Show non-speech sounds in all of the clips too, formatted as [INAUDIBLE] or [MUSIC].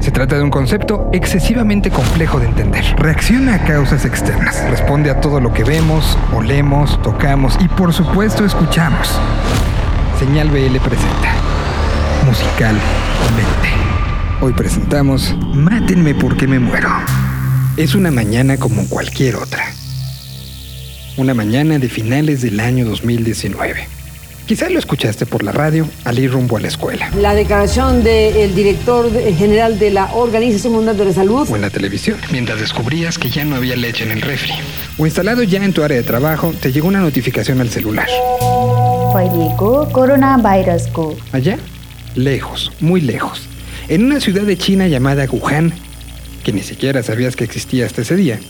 Se trata de un concepto excesivamente complejo de entender. Reacciona a causas externas. Responde a todo lo que vemos, olemos, tocamos y por supuesto escuchamos. Señal BL presenta. Musicalmente. Hoy presentamos Mátenme porque me muero. Es una mañana como cualquier otra. Una mañana de finales del año 2019. Quizás lo escuchaste por la radio al ir rumbo a la escuela. La declaración del director general de la Organización Mundial de la Salud. O en la televisión, mientras descubrías que ya no había leche en el refri. O instalado ya en tu área de trabajo, te llegó una notificación al celular. Allá, lejos, muy lejos, en una ciudad de China llamada Wuhan, que ni siquiera sabías que existía hasta ese día,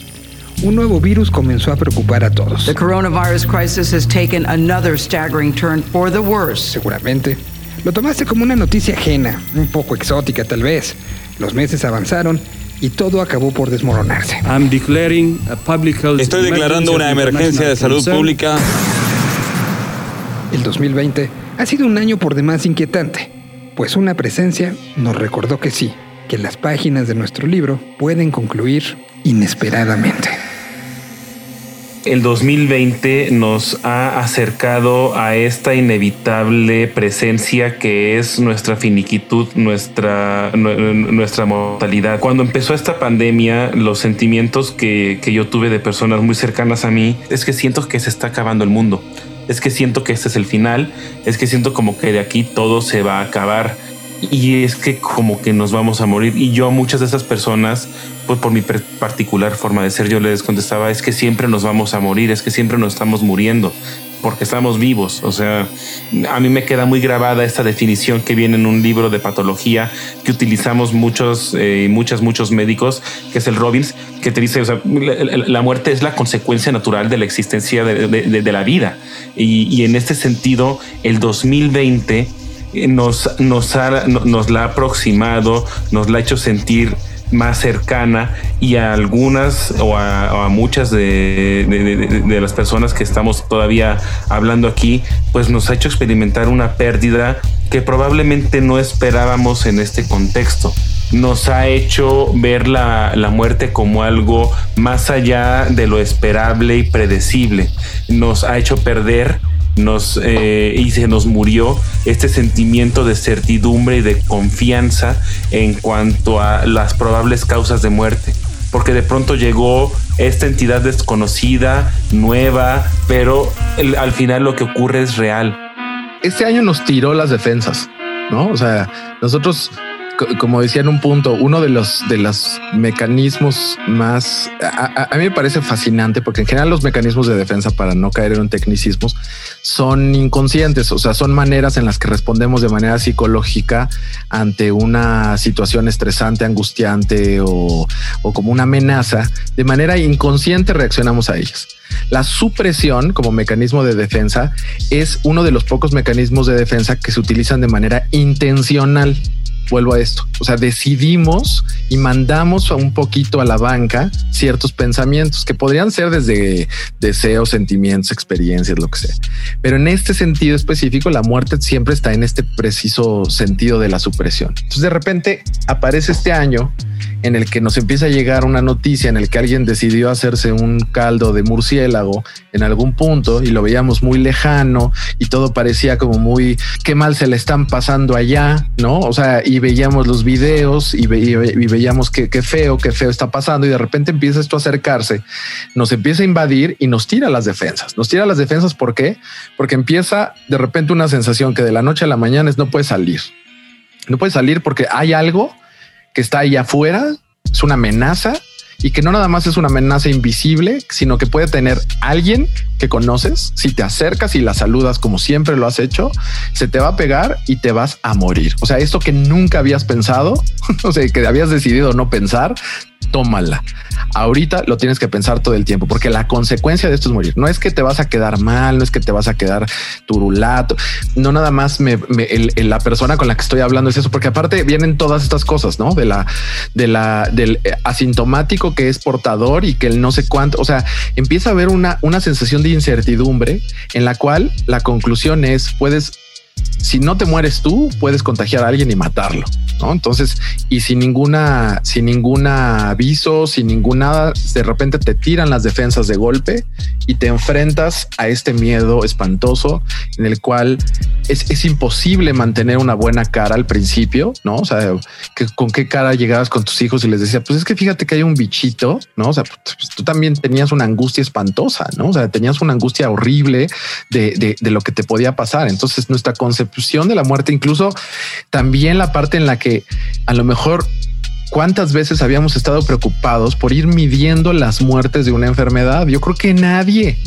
un nuevo virus comenzó a preocupar a todos. The coronavirus crisis has taken another staggering turn for the worse. Seguramente. Lo tomaste como una noticia ajena, un poco exótica tal vez. Los meses avanzaron y todo acabó por desmoronarse. Estoy declarando una emergencia de salud pública. El 2020 ha sido un año por demás inquietante, pues una presencia nos recordó que sí, que las páginas de nuestro libro pueden concluir inesperadamente el 2020 nos ha acercado a esta inevitable presencia que es nuestra finiquitud, nuestra, nuestra mortalidad. Cuando empezó esta pandemia, los sentimientos que, que yo tuve de personas muy cercanas a mí es que siento que se está acabando el mundo. Es que siento que este es el final. Es que siento como que de aquí todo se va a acabar y es que como que nos vamos a morir. Y yo muchas de esas personas, pues por mi particular forma de ser, yo les contestaba, es que siempre nos vamos a morir, es que siempre nos estamos muriendo, porque estamos vivos. O sea, a mí me queda muy grabada esta definición que viene en un libro de patología que utilizamos muchos, eh, muchos médicos, que es el Robbins, que te dice, o sea, la, muerte es la consecuencia natural de la existencia de, la vida. Y, y en este sentido, el 2020 nos, nos, nos la ha aproximado, nos la ha hecho sentir más cercana y a algunas o a, muchas de, de, las personas que estamos todavía hablando aquí, pues nos ha hecho experimentar una pérdida que probablemente no esperábamos en este contexto. Nos ha hecho ver la, la muerte como algo más allá de lo esperable y predecible. Nos ha hecho perder nos, eh, y se nos murió este sentimiento de certidumbre y de confianza en cuanto a las probables causas de muerte. Porque de pronto llegó esta entidad desconocida, nueva, pero al final lo que ocurre es real. Este año nos tiró las defensas, ¿no? O sea, nosotros como decía en un punto, uno de los de los mecanismos más a, mí me parece fascinante porque en general los mecanismos de defensa para no caer en un tecnicismo son inconscientes, o sea, son maneras en las que respondemos de manera psicológica ante una situación estresante, angustiante o, o como una amenaza, de manera inconsciente reaccionamos a ellas. La supresión como mecanismo de defensa es uno de los pocos mecanismos de defensa que se utilizan de manera intencional vuelvo a esto. O sea, decidimos y mandamos un poquito a la banca ciertos pensamientos que podrían ser desde deseos, sentimientos, experiencias, lo que sea. Pero en este sentido específico, la muerte siempre está en este preciso sentido de la supresión. Entonces, de repente aparece este año en el que nos empieza a llegar una noticia en el que alguien decidió hacerse un caldo de murciélago en algún punto y lo veíamos muy lejano y todo parecía como muy qué mal se le están pasando allá, ¿no? O sea, y veíamos los videos y, veíamos qué, feo, qué feo está pasando y de repente empieza esto a acercarse, nos empieza a invadir y nos tira las defensas. Nos tira las defensas, ¿por qué? Porque empieza de repente una sensación que de la noche a la mañana es no puede salir. No puede salir porque hay algo que está ahí afuera, es una amenaza y que no nada más es una amenaza invisible, sino que puede tener alguien que conoces, si te acercas y la saludas como siempre lo has hecho, se te va a pegar y te vas a morir. O sea, esto que nunca habías pensado, [LAUGHS] o sea, que habías decidido no pensar, tómala. Ahorita lo tienes que pensar todo el tiempo, porque la consecuencia de esto es morir. No es que te vas a quedar mal, no es que te vas a quedar turulato, no nada más me, la persona con la que estoy hablando es eso, porque aparte vienen todas estas cosas, ¿no? De la, de la, del asintomático que es portador y que el no sé cuánto, o sea, empieza a haber una, una sensación de incertidumbre en la cual la conclusión es puedes si no te mueres tú, puedes contagiar a alguien y matarlo. ¿no? Entonces, y sin ninguna, sin ninguna aviso, sin ninguna, de repente te tiran las defensas de golpe y te enfrentas a este miedo espantoso en el cual es, es imposible mantener una buena cara al principio, ¿no? O sea, con qué cara llegabas con tus hijos y les decía, pues es que fíjate que hay un bichito, ¿no? O sea, pues, tú también tenías una angustia espantosa, ¿no? O sea, tenías una angustia horrible de, de, de lo que te podía pasar. Entonces, nuestra concepción de la muerte, incluso también la parte en la que a lo mejor cuántas veces habíamos estado preocupados por ir midiendo las muertes de una enfermedad. Yo creo que nadie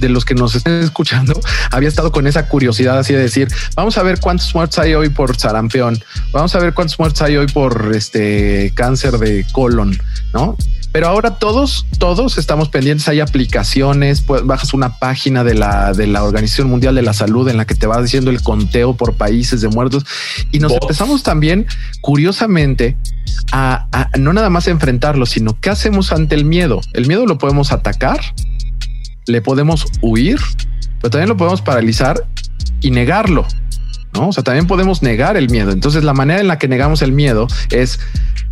de los que nos estén escuchando [LAUGHS] había estado con esa curiosidad así de decir, vamos a ver cuántos muertos hay hoy por sarampión, vamos a ver cuántos muertos hay hoy por este cáncer de colon, ¿no? Pero ahora todos, todos estamos pendientes. Hay aplicaciones, pues bajas una página de la, de la Organización Mundial de la Salud en la que te va diciendo el conteo por países de muertos y nos empezamos también, curiosamente, a, a no nada más enfrentarlo, sino qué hacemos ante el miedo. El miedo lo podemos atacar, le podemos huir, pero también lo podemos paralizar y negarlo. ¿no? O sea, también podemos negar el miedo. Entonces, la manera en la que negamos el miedo es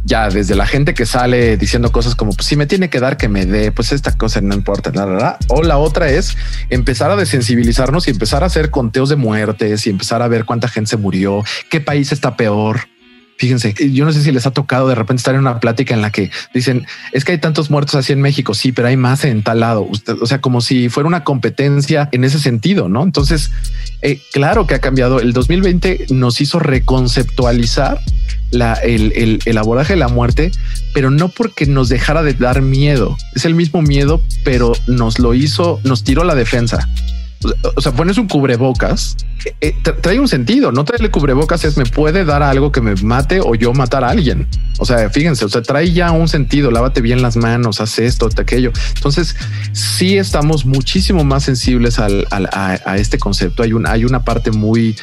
ya desde la gente que sale diciendo cosas como pues si me tiene que dar que me dé, pues esta cosa no importa, nada. O la otra es empezar a desensibilizarnos y empezar a hacer conteos de muertes y empezar a ver cuánta gente se murió, qué país está peor. Fíjense, yo no sé si les ha tocado de repente estar en una plática en la que dicen es que hay tantos muertos así en México. Sí, pero hay más en tal lado. O sea, como si fuera una competencia en ese sentido, no? Entonces, eh, claro que ha cambiado. El 2020 nos hizo reconceptualizar el, el, el, abordaje de la muerte, pero no porque nos dejara de dar miedo. Es el mismo miedo, pero nos lo hizo, nos tiró la defensa. O sea, pones un cubrebocas, eh, trae un sentido. No traerle cubrebocas es me puede dar algo que me mate o yo matar a alguien. O sea, fíjense, o sea, trae ya un sentido. Lávate bien las manos, haz esto, aquello. Entonces, sí estamos muchísimo más sensibles al, a, a, este concepto. Hay, un, hay una parte muy,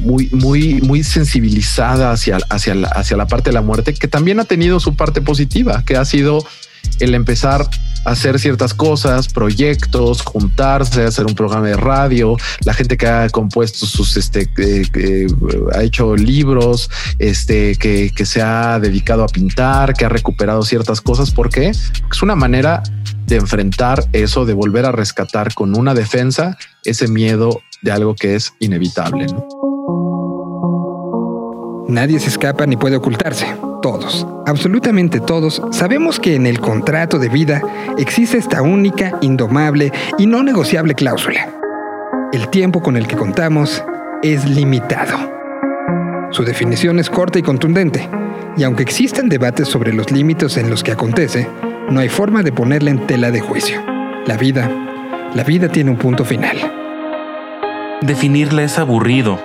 muy, muy, muy sensibilizada hacia, hacia, la, hacia la parte de la muerte que también ha tenido su parte positiva, que ha sido el empezar hacer ciertas cosas, proyectos, juntarse, hacer un programa de radio, la gente que ha compuesto sus, este, ha hecho libros, este, que, que, se ha dedicado a pintar, que ha recuperado ciertas cosas. Porque es una manera de enfrentar eso, de volver a rescatar con una defensa ese miedo de algo que es inevitable. Nadie se escapa ni puede ocultarse. Todos, absolutamente todos, sabemos que en el contrato de vida existe esta única, indomable y no negociable cláusula. El tiempo con el que contamos es limitado. Su definición es corta y contundente, y aunque existen debates sobre los límites en los que acontece, no hay forma de ponerla en tela de juicio. La vida, la vida tiene un punto final. Definirla es aburrido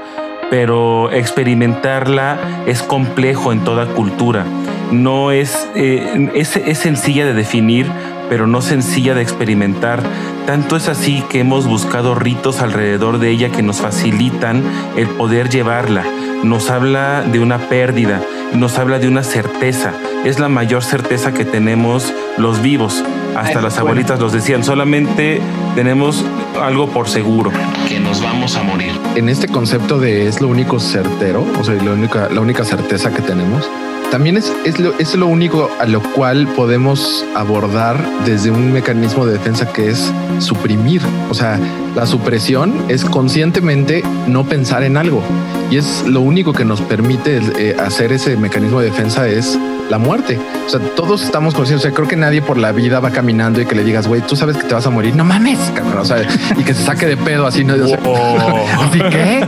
pero experimentarla es complejo en toda cultura. No es, eh, es, es sencilla de definir, pero no sencilla de experimentar. Tanto es así que hemos buscado ritos alrededor de ella que nos facilitan el poder llevarla. Nos habla de una pérdida, nos habla de una certeza. Es la mayor certeza que tenemos los vivos. Hasta las abuelitas los decían, solamente tenemos algo por seguro, que nos vamos a morir. En este concepto de es lo único certero, o sea, la única, la única certeza que tenemos, también es, es, lo, es lo único a lo cual podemos abordar desde un mecanismo de defensa que es suprimir. O sea, la supresión es conscientemente no pensar en algo. Y es lo único que nos permite eh, hacer ese mecanismo de defensa es la muerte. O sea, todos estamos conscientes. O sea, creo que nadie por la vida va caminando y que le digas, güey, tú sabes que te vas a morir. No mames, cabrón. O sea, y que se saque de pedo así. ¿no? Oh. ¿Así que?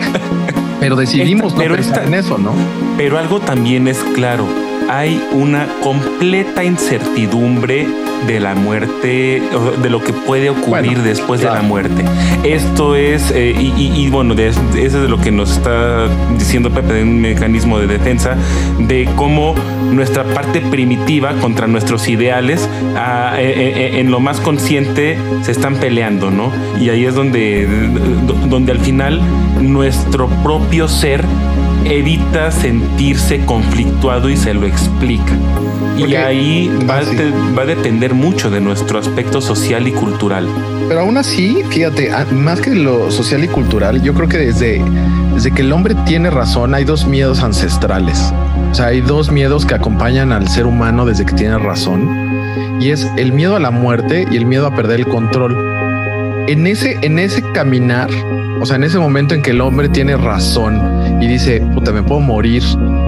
Pero decidimos pero no pensar esta, en eso, ¿no? Pero algo también es claro. Hay una completa incertidumbre de la muerte, de lo que puede ocurrir bueno, después claro. de la muerte. Esto es, eh, y, y, y, bueno, de, eso es de lo que nos está diciendo Pepe, de un mecanismo de defensa, de cómo nuestra parte primitiva contra nuestros ideales, a, a, a, en lo más consciente, se están peleando, ¿no? Y ahí es donde, donde al final nuestro propio ser evita sentirse conflictuado y se lo explica. y ahí va, a, va a depender mucho de nuestro aspecto social y cultural. Pero aún así, fíjate, ah, más que lo social y cultural, yo creo que desde, desde que el hombre tiene razón hay dos miedos ancestrales. O sea, hay dos miedos que acompañan al ser humano desde que tiene razón. Y es el miedo a la muerte y el miedo a perder el control. En ese, en ese caminar, o sea, en ese momento en que el hombre tiene razón y dice, puta, me puedo morir,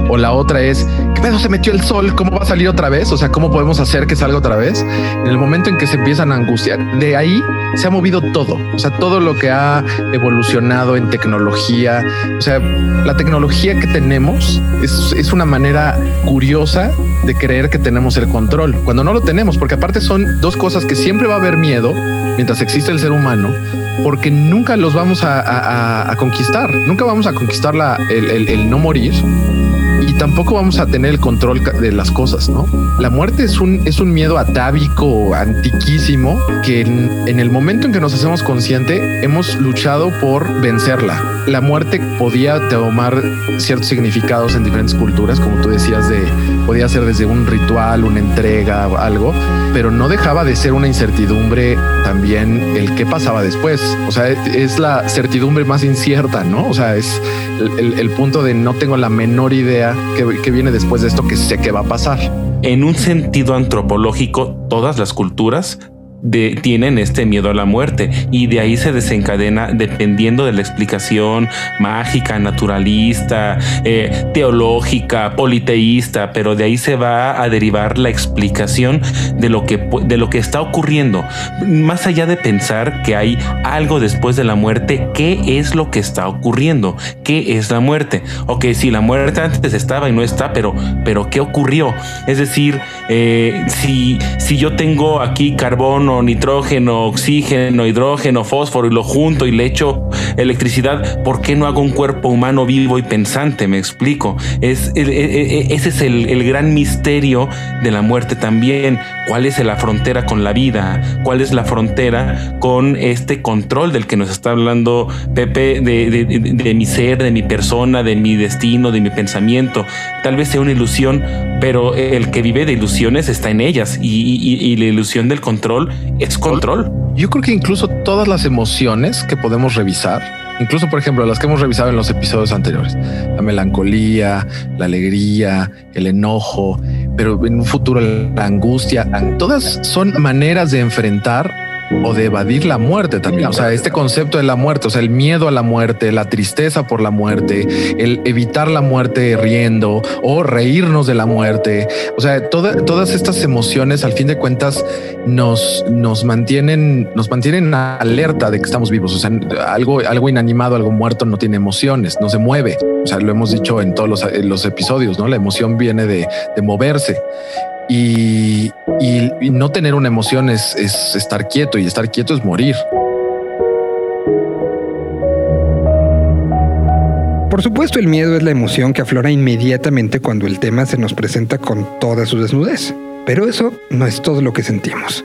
o la otra es, ¿qué pedo se metió el sol? ¿Cómo va a salir otra vez? O sea, ¿cómo podemos hacer que salga otra vez? En el momento en que se empiezan a angustiar, de ahí se ha movido todo. O sea, todo lo que ha evolucionado en tecnología. O sea, la tecnología que tenemos es, es una manera curiosa de creer que tenemos el control, cuando no lo tenemos, porque aparte son dos cosas que siempre va a haber miedo mientras existe el ser humano, porque nunca los vamos a, conquistar, nunca vamos a conquistar la, el no morir tampoco vamos a tener el control de las cosas, ¿no? La muerte es un, es un miedo atávico, antiquísimo, que en, el momento en que nos hacemos consciente, hemos luchado por vencerla. La muerte podía tomar ciertos significados en diferentes culturas, como tú decías, de podía ser desde un ritual, una entrega, algo, pero no dejaba de ser una incertidumbre también el qué pasaba después. O sea, es la certidumbre más incierta, ¿no? O sea, es el, el punto de no tengo la menor idea que, viene después de esto que sé que va a pasar. En un sentido antropológico, todas las culturas tienen este miedo a la muerte y de ahí se desencadena dependiendo de la explicación mágica, naturalista, eh, teológica, politeísta, pero de ahí se va a derivar la explicación de lo que de lo que está ocurriendo. Más allá de pensar que hay algo después de la muerte, ¿qué es lo que está ocurriendo? ¿Qué es la muerte? Ok, si la muerte antes estaba y no está, pero pero ¿qué ocurrió? Es decir, eh, si si yo tengo aquí carbono nitrógeno, oxígeno, hidrógeno, fósforo y lo junto y le echo electricidad, ¿por qué no hago un cuerpo humano vivo y pensante? Me explico. E, e, e, ese es el, gran misterio de la muerte también. ¿Cuál es la frontera con la vida? ¿Cuál es la frontera con este control del que nos está hablando Pepe, de, de, de, mi ser, de mi persona, de mi destino, de mi pensamiento? Tal vez sea una ilusión, pero el que vive de ilusiones está en ellas y la ilusión del control es control. Yo creo que incluso todas las emociones que podemos revisar, incluso por ejemplo las que hemos revisado en los episodios anteriores, la melancolía, la alegría, el enojo, pero en un futuro la angustia, todas son maneras de enfrentar o de evadir la muerte también. O sea, este concepto de la muerte, o sea, el miedo a la muerte, la tristeza por la muerte, el evitar la muerte riendo o reírnos de la muerte. O sea, todas estas emociones, al fin de cuentas, nos, nos mantienen, nos mantienen alerta de que estamos vivos. O sea, algo, algo inanimado, algo muerto no tiene emociones, no se mueve. O sea, lo hemos dicho en todos los, los episodios, ¿no? La emoción viene de, de moverse. Y, no tener una emoción es, es estar quieto y estar quieto es morir. Por supuesto, el miedo es la emoción que aflora inmediatamente cuando el tema se nos presenta con toda su desnudez. Pero eso no es todo lo que sentimos.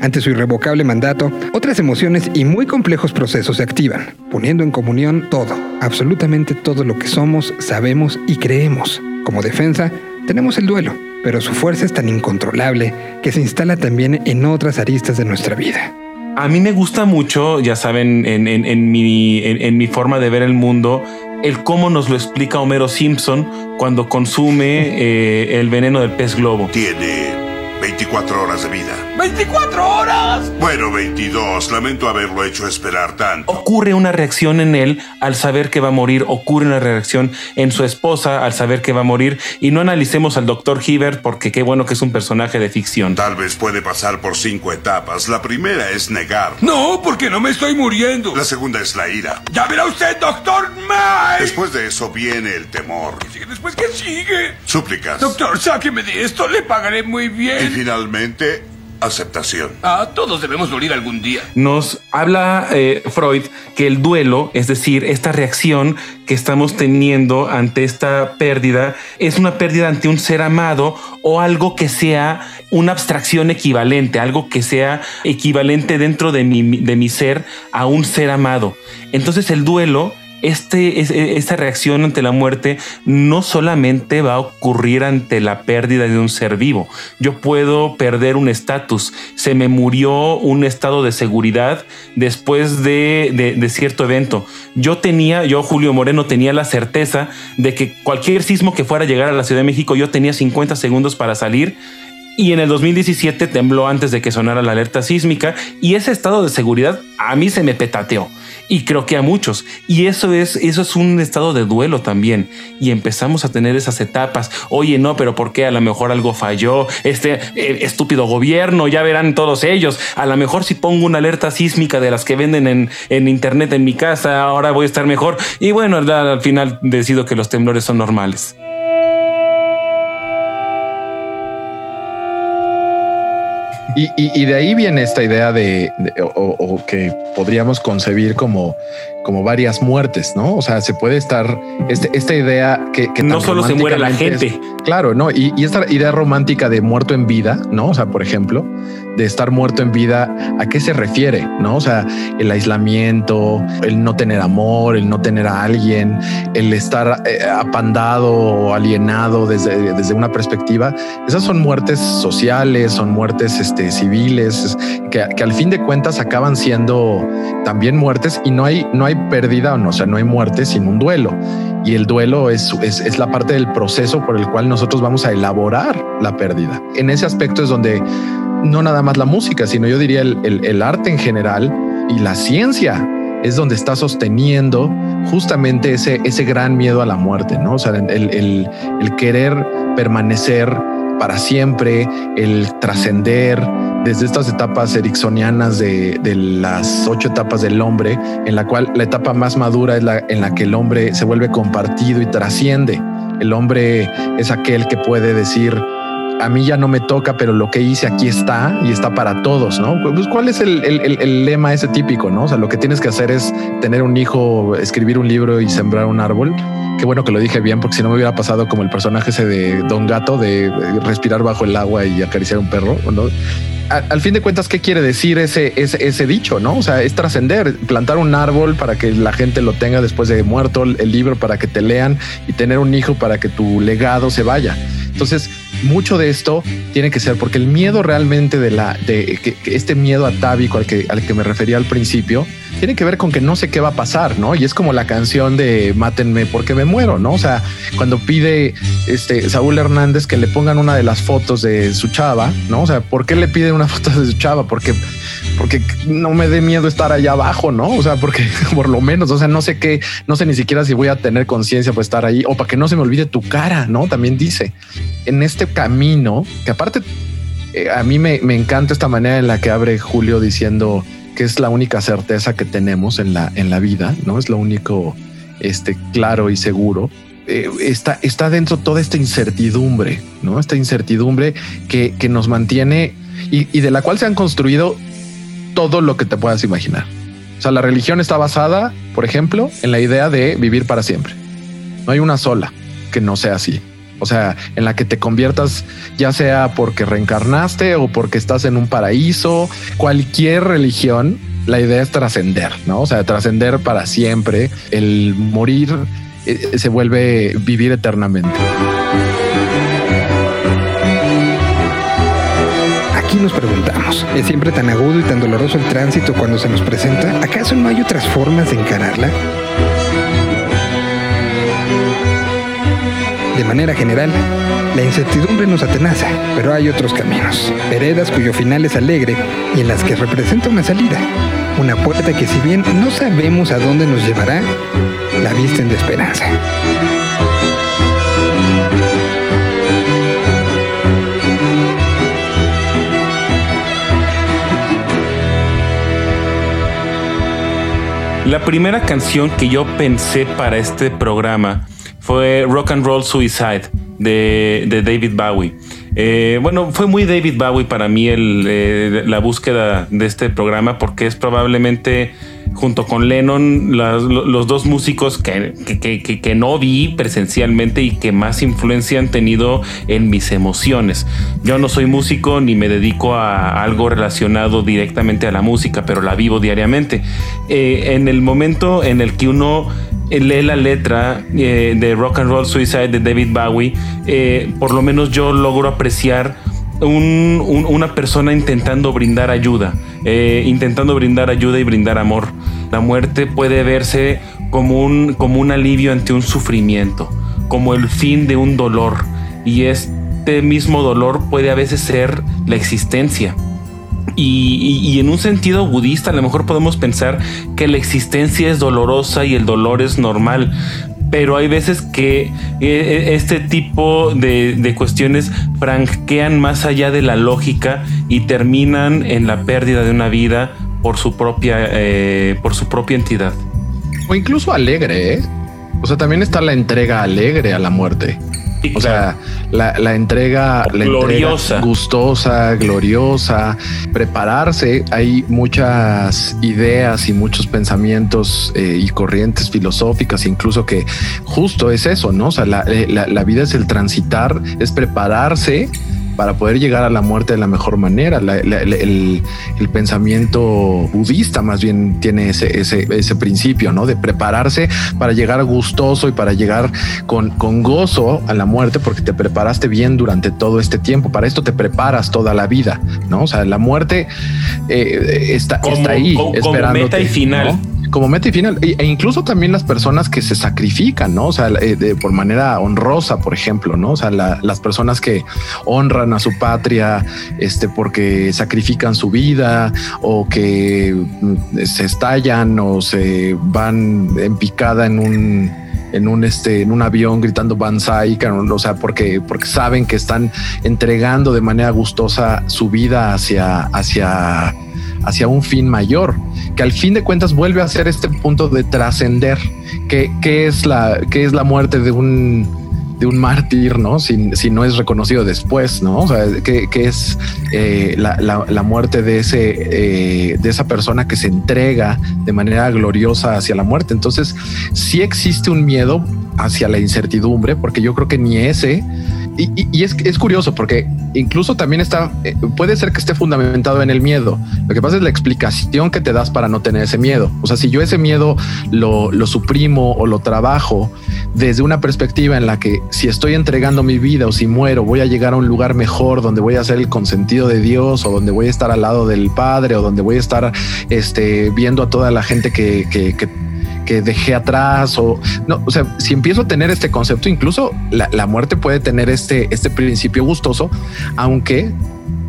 Ante su irrevocable mandato, otras emociones y muy complejos procesos se activan, poniendo en comunión todo, absolutamente todo lo que somos, sabemos y creemos. Como defensa, tenemos el duelo, pero su fuerza es tan incontrolable que se instala también en otras aristas de nuestra vida. A mí me gusta mucho, ya saben, en, mi, en, mi forma de ver el mundo, el cómo nos lo explica Homero Simpson cuando consume eh, el veneno del pez globo. Tiene 24 horas de vida. ¡24 horas! Bueno, 22. Lamento haberlo hecho esperar tanto. Ocurre una reacción en él al saber que va a morir. Ocurre una reacción en su esposa al saber que va a morir. Y no analicemos al doctor Hibbert porque qué bueno que es un personaje de ficción. Tal vez puede pasar por cinco etapas. La primera es negar. No, porque no me estoy muriendo. La segunda es la ira. Ya verá usted, doctor Mike. Después de eso viene el temor. ¿Después qué sigue? Súplicas. Doctor, sáqueme de esto. Le pagaré muy bien finalmente aceptación. Ah, todos debemos morir algún día. Nos habla eh, Freud que el duelo, es decir, esta reacción que estamos teniendo ante esta pérdida, es una pérdida ante un ser amado o algo que sea una abstracción equivalente, algo que sea equivalente dentro de mi, de mi ser a un ser amado. Entonces el duelo este, e, esta reacción ante la muerte no solamente va a ocurrir ante la pérdida de un ser vivo. Yo puedo perder un estatus. Se me murió un estado de seguridad después de, de, cierto evento. Yo tenía, yo Julio Moreno tenía la certeza de que cualquier sismo que fuera a llegar a la Ciudad de México, yo tenía 50 segundos para salir y en el 2017 tembló antes de que sonara la alerta sísmica y ese estado de seguridad a mí se me petateó y creo que a muchos. Y eso es, eso es un estado de duelo también. Y empezamos a tener esas etapas. Oye, no, pero ¿por qué? A lo mejor algo falló. Este eh, estúpido gobierno, ya verán todos ellos. A lo mejor si pongo una alerta sísmica de las que venden en, en internet en mi casa, ahora voy a estar mejor. Y bueno, al final decido que los temblores son normales. Y, de ahí viene esta idea de, o, que podríamos concebir como, como varias muertes, ¿no? O sea, se puede estar este, esta idea que, no solo se muere la gente. claro, no. Y, y, esta idea romántica de muerto en vida, no? O sea, por ejemplo, de estar muerto en vida, ¿a qué se refiere? No? O sea, el aislamiento, el no tener amor, el no tener a alguien, el estar eh, apandado o alienado desde, desde una perspectiva. Esas son muertes sociales, son muertes este, civiles, que, que, al fin de cuentas acaban siendo también muertes y no hay, no hay pérdida, o sea, no hay muerte sin un duelo. Y el duelo es, es, es la parte del proceso por el cual nosotros vamos a elaborar la pérdida. En ese aspecto es donde no nada más la música, sino yo diría el, arte en general y la ciencia es donde está sosteniendo justamente ese, ese gran miedo a la muerte, ¿no? O sea, el, querer permanecer para siempre, el trascender desde estas etapas ericksonianas de, de, las ocho etapas del hombre, en la cual la etapa más madura es la en la que el hombre se vuelve compartido y trasciende. El hombre es aquel que puede decir, a mí ya no me toca, pero lo que hice aquí está y está para todos, ¿no? Pues cuál es el, lema ese típico, ¿no? O sea, lo que tienes que hacer es tener un hijo, escribir un libro y sembrar un árbol. Qué bueno que lo dije bien, porque si no me hubiera pasado como el personaje ese de Don Gato, de respirar bajo el agua y acariciar un perro. Al, fin de cuentas, ¿qué quiere decir ese, ese, ese dicho? No, o sea, es trascender, plantar un árbol para que la gente lo tenga después de muerto, el libro para que te lean y tener un hijo para que tu legado se vaya. Entonces, mucho de esto tiene que ser porque el miedo realmente de la de este miedo atávico al que al que me refería al principio tiene que ver con que no sé qué va a pasar, ¿no? Y es como la canción de Mátenme porque me muero, ¿no? O sea, cuando pide este Saúl Hernández que le pongan una de las fotos de su chava, ¿no? O sea, ¿por qué le pide una [LAUGHS] foto de su chava? Porque porque no me dé miedo estar allá abajo, ¿no? O sea, porque [LAUGHS] por lo menos, o sea, no sé qué, no sé ni siquiera si voy a tener conciencia por estar ahí o para que no se me olvide tu cara, ¿no? También dice en este camino que aparte eh, a mí me, me encanta esta manera en la que abre Julio diciendo que es la única certeza que tenemos en la, en la vida, ¿no? Es lo único este, claro y seguro. Eh, está, está dentro toda esta incertidumbre, ¿no? Esta incertidumbre que, que nos mantiene y, y, de la cual se han construido todo lo que te puedas imaginar. O sea, la religión está basada, por ejemplo, en la idea de vivir para siempre. No hay una sola que no sea así. O sea, en la que te conviertas ya sea porque reencarnaste o porque estás en un paraíso, cualquier religión, la idea es trascender, ¿no? O sea, trascender para siempre, el morir eh, se vuelve vivir eternamente. Nos preguntamos, ¿es siempre tan agudo y tan doloroso el tránsito cuando se nos presenta? ¿Acaso no hay otras formas de encararla? De manera general, la incertidumbre nos atenaza, pero hay otros caminos, veredas cuyo final es alegre y en las que representa una salida, una puerta que si bien no sabemos a dónde nos llevará, la visten de esperanza. La primera canción que yo pensé para este programa fue Rock and Roll Suicide de, David Bowie. Eh, bueno, fue muy David Bowie para mí eh, la búsqueda de este programa porque es probablemente junto con Lennon, los dos músicos que, que, no vi presencialmente y que más influencia han tenido en mis emociones. Yo no soy músico ni me dedico a algo relacionado directamente a la música, pero la vivo diariamente. Eh, en el momento en el que uno lee la letra eh, de Rock and Roll Suicide de David Bowie, eh, por lo menos yo logro apreciar una persona intentando brindar ayuda, eh, intentando brindar ayuda y brindar amor. La muerte puede verse como un, como un alivio ante un sufrimiento, como el fin de un dolor. Y este mismo dolor puede a veces ser la existencia. Y, en un sentido budista a lo mejor podemos pensar que la existencia es dolorosa y el dolor es normal, pero hay veces que eh, eh, este tipo de, cuestiones franquean más allá de la lógica y terminan en la pérdida de una vida por su propia, eh, por su propia entidad. O incluso alegre, ¿eh? O sea, también está la entrega alegre a la muerte o sea, la, entrega, gloriosa. gustosa, gloriosa, prepararse. Hay muchas ideas y muchos pensamientos eh, y corrientes filosóficas, incluso que justo es eso, ¿no? O sea, la, eh, la vida es el transitar, es prepararse para poder llegar a la muerte de la mejor manera. el, pensamiento budista más bien tiene ese, ese, principio, ¿no? De prepararse para llegar gustoso y para llegar con, con gozo a la muerte porque te preparaste bien durante todo este tiempo. Para esto te preparas toda la vida, ¿no? O sea, la muerte eh, está, está ahí. Como, meta y final como meta y final, e, e incluso también las personas que se sacrifican, ¿no? O sea, eh, de, por manera honrosa, por ejemplo, ¿no? O sea, las personas que honran a su patria, este, porque sacrifican su vida o que mm, se estallan o se van en picada en un en un este en un avión gritando Banzai, o sea, porque porque saben que están entregando de manera gustosa su vida hacia hacia hacia un fin mayor, que al fin de cuentas vuelve a ser este punto de trascender, que, es la, que es la muerte de un, de un mártir, ¿no? Si, si, no es reconocido después, ¿no? O sea, que, es eh, la, muerte de ese eh, de esa persona que se entrega de manera gloriosa hacia la muerte. Entonces, sí existe un miedo hacia la incertidumbre, porque yo creo que ni ese y, es, es, curioso porque incluso también está, eh, puede ser que esté fundamentado en el miedo. Lo que pasa es la explicación que te das para no tener ese miedo. O sea, si yo ese miedo lo, lo suprimo o lo trabajo desde una perspectiva en la que si estoy entregando mi vida o si muero, voy a llegar a un lugar mejor donde voy a ser el consentido de Dios o donde voy a estar al lado del Padre o donde voy a estar este, viendo a toda la gente que, que, que que dejé atrás o no, o sea, si empiezo a tener este concepto, incluso la, muerte puede tener este, este principio gustoso, aunque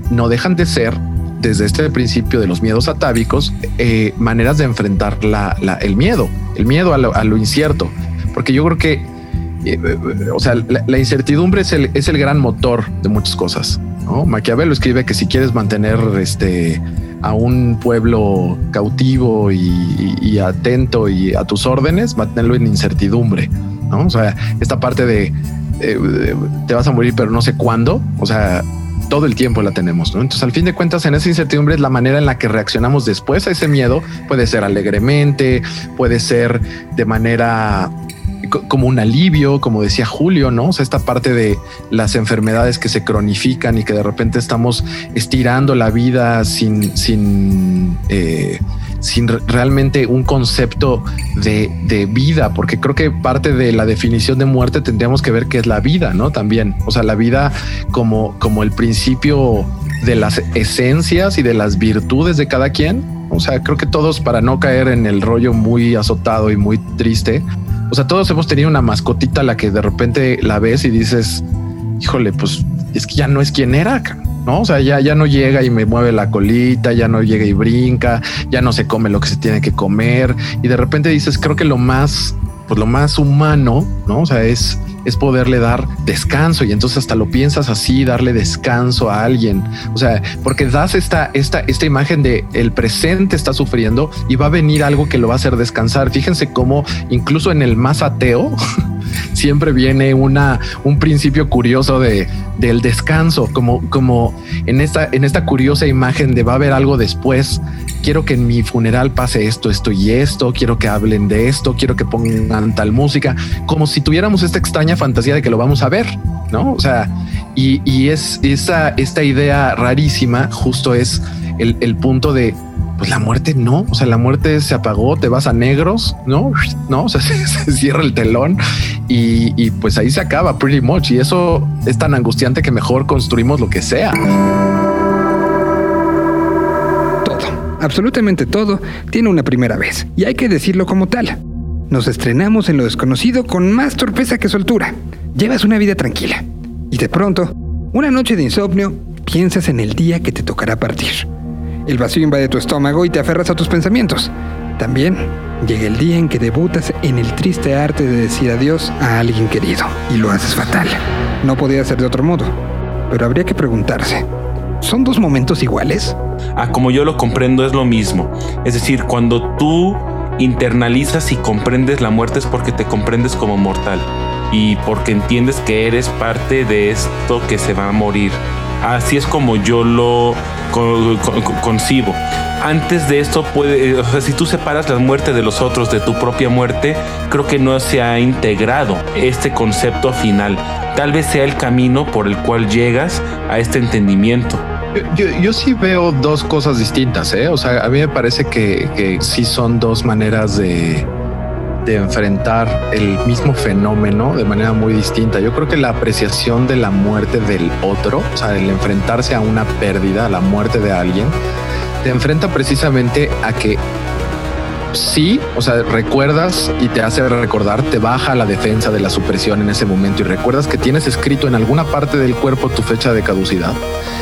no dejan de ser desde este principio de los miedos atávicos, eh, maneras de enfrentar la, el miedo, el miedo a lo, incierto, porque yo creo que, eh, eh, o sea, la, incertidumbre es el, es el gran motor de muchas cosas. ¿no? Maquiavelo escribe que si quieres mantener este a un pueblo cautivo y, atento y a tus órdenes, mantenerlo en incertidumbre, ¿no? O sea, esta parte de, te vas a morir, pero no sé cuándo, o sea, todo el tiempo la tenemos, ¿no? Entonces, al fin de cuentas, en esa incertidumbre es la manera en la que reaccionamos después a ese miedo. Puede ser alegremente, puede ser de manera como un alivio, como decía Julio, ¿no? O sea, esta parte de las enfermedades que se cronifican y que de repente estamos estirando la vida sin, sin, eh, sin realmente un concepto de, de, vida, porque creo que parte de la definición de muerte tendríamos que ver qué es la vida, ¿no? También, o sea, la vida como, como el principio de las esencias y de las virtudes de cada quien. O sea, creo que todos para no caer en el rollo muy azotado y muy triste, o sea, todos hemos tenido una mascotita a la que de repente la ves y dices, híjole, pues es que ya no es quien era, ¿no? O sea, ya, ya no llega y me mueve la colita, ya no llega y brinca, ya no se come lo que se tiene que comer. Y de repente dices, creo que lo más, pues lo más humano, ¿no? O sea, es es poderle dar descanso y entonces hasta lo piensas así, darle descanso a alguien. O sea, porque das esta, esta, esta imagen de el presente está sufriendo y va a venir algo que lo va a hacer descansar. Fíjense cómo incluso en el más ateo [LAUGHS] siempre viene una, un principio curioso de, del descanso, como, como en esta, en esta curiosa imagen de va a haber algo después. Quiero que en mi funeral pase esto, esto y esto. Quiero que hablen de esto. Quiero que pongan tal música, como si tuviéramos esta extraña fantasía de que lo vamos a ver, no? O sea, y, es esa, esta idea rarísima, justo es el, punto de pues la muerte no, o sea, la muerte se apagó, te vas a negros, no, no, [LAUGHS] se, cierra el telón y, y pues ahí se acaba pretty much. Y eso es tan angustiante que mejor construimos lo que sea. Todo, absolutamente todo, tiene una primera vez y hay que decirlo como tal. Nos estrenamos en lo desconocido con más torpeza que soltura. Llevas una vida tranquila y de pronto, una noche de insomnio, piensas en el día que te tocará partir. El vacío invade tu estómago y te aferras a tus pensamientos. También llega el día en que debutas en el triste arte de decir adiós a alguien querido y lo haces fatal. No podía ser de otro modo, pero habría que preguntarse, ¿son dos momentos iguales? Ah, como yo lo comprendo es lo mismo. Es decir, cuando tú internalizas y comprendes la muerte es porque te comprendes como mortal y porque entiendes que eres parte de esto que se va a morir. Así es como yo lo concibo. Antes de esto o sea, si tú separas la muerte de los otros de tu propia muerte, creo que no se ha integrado este concepto final. Tal vez sea el camino por el cual llegas a este entendimiento. Yo, yo, sí veo dos cosas distintas, ¿eh? O sea, a mí me parece que, sí son dos maneras de, de enfrentar el mismo fenómeno de manera muy distinta. Yo creo que la apreciación de la muerte del otro, o sea, el enfrentarse a una pérdida, a la muerte de alguien, te enfrenta precisamente a que sí, o sea, recuerdas y te hace recordar, te baja la defensa de la supresión en ese momento y recuerdas que tienes escrito en alguna parte del cuerpo tu fecha de caducidad,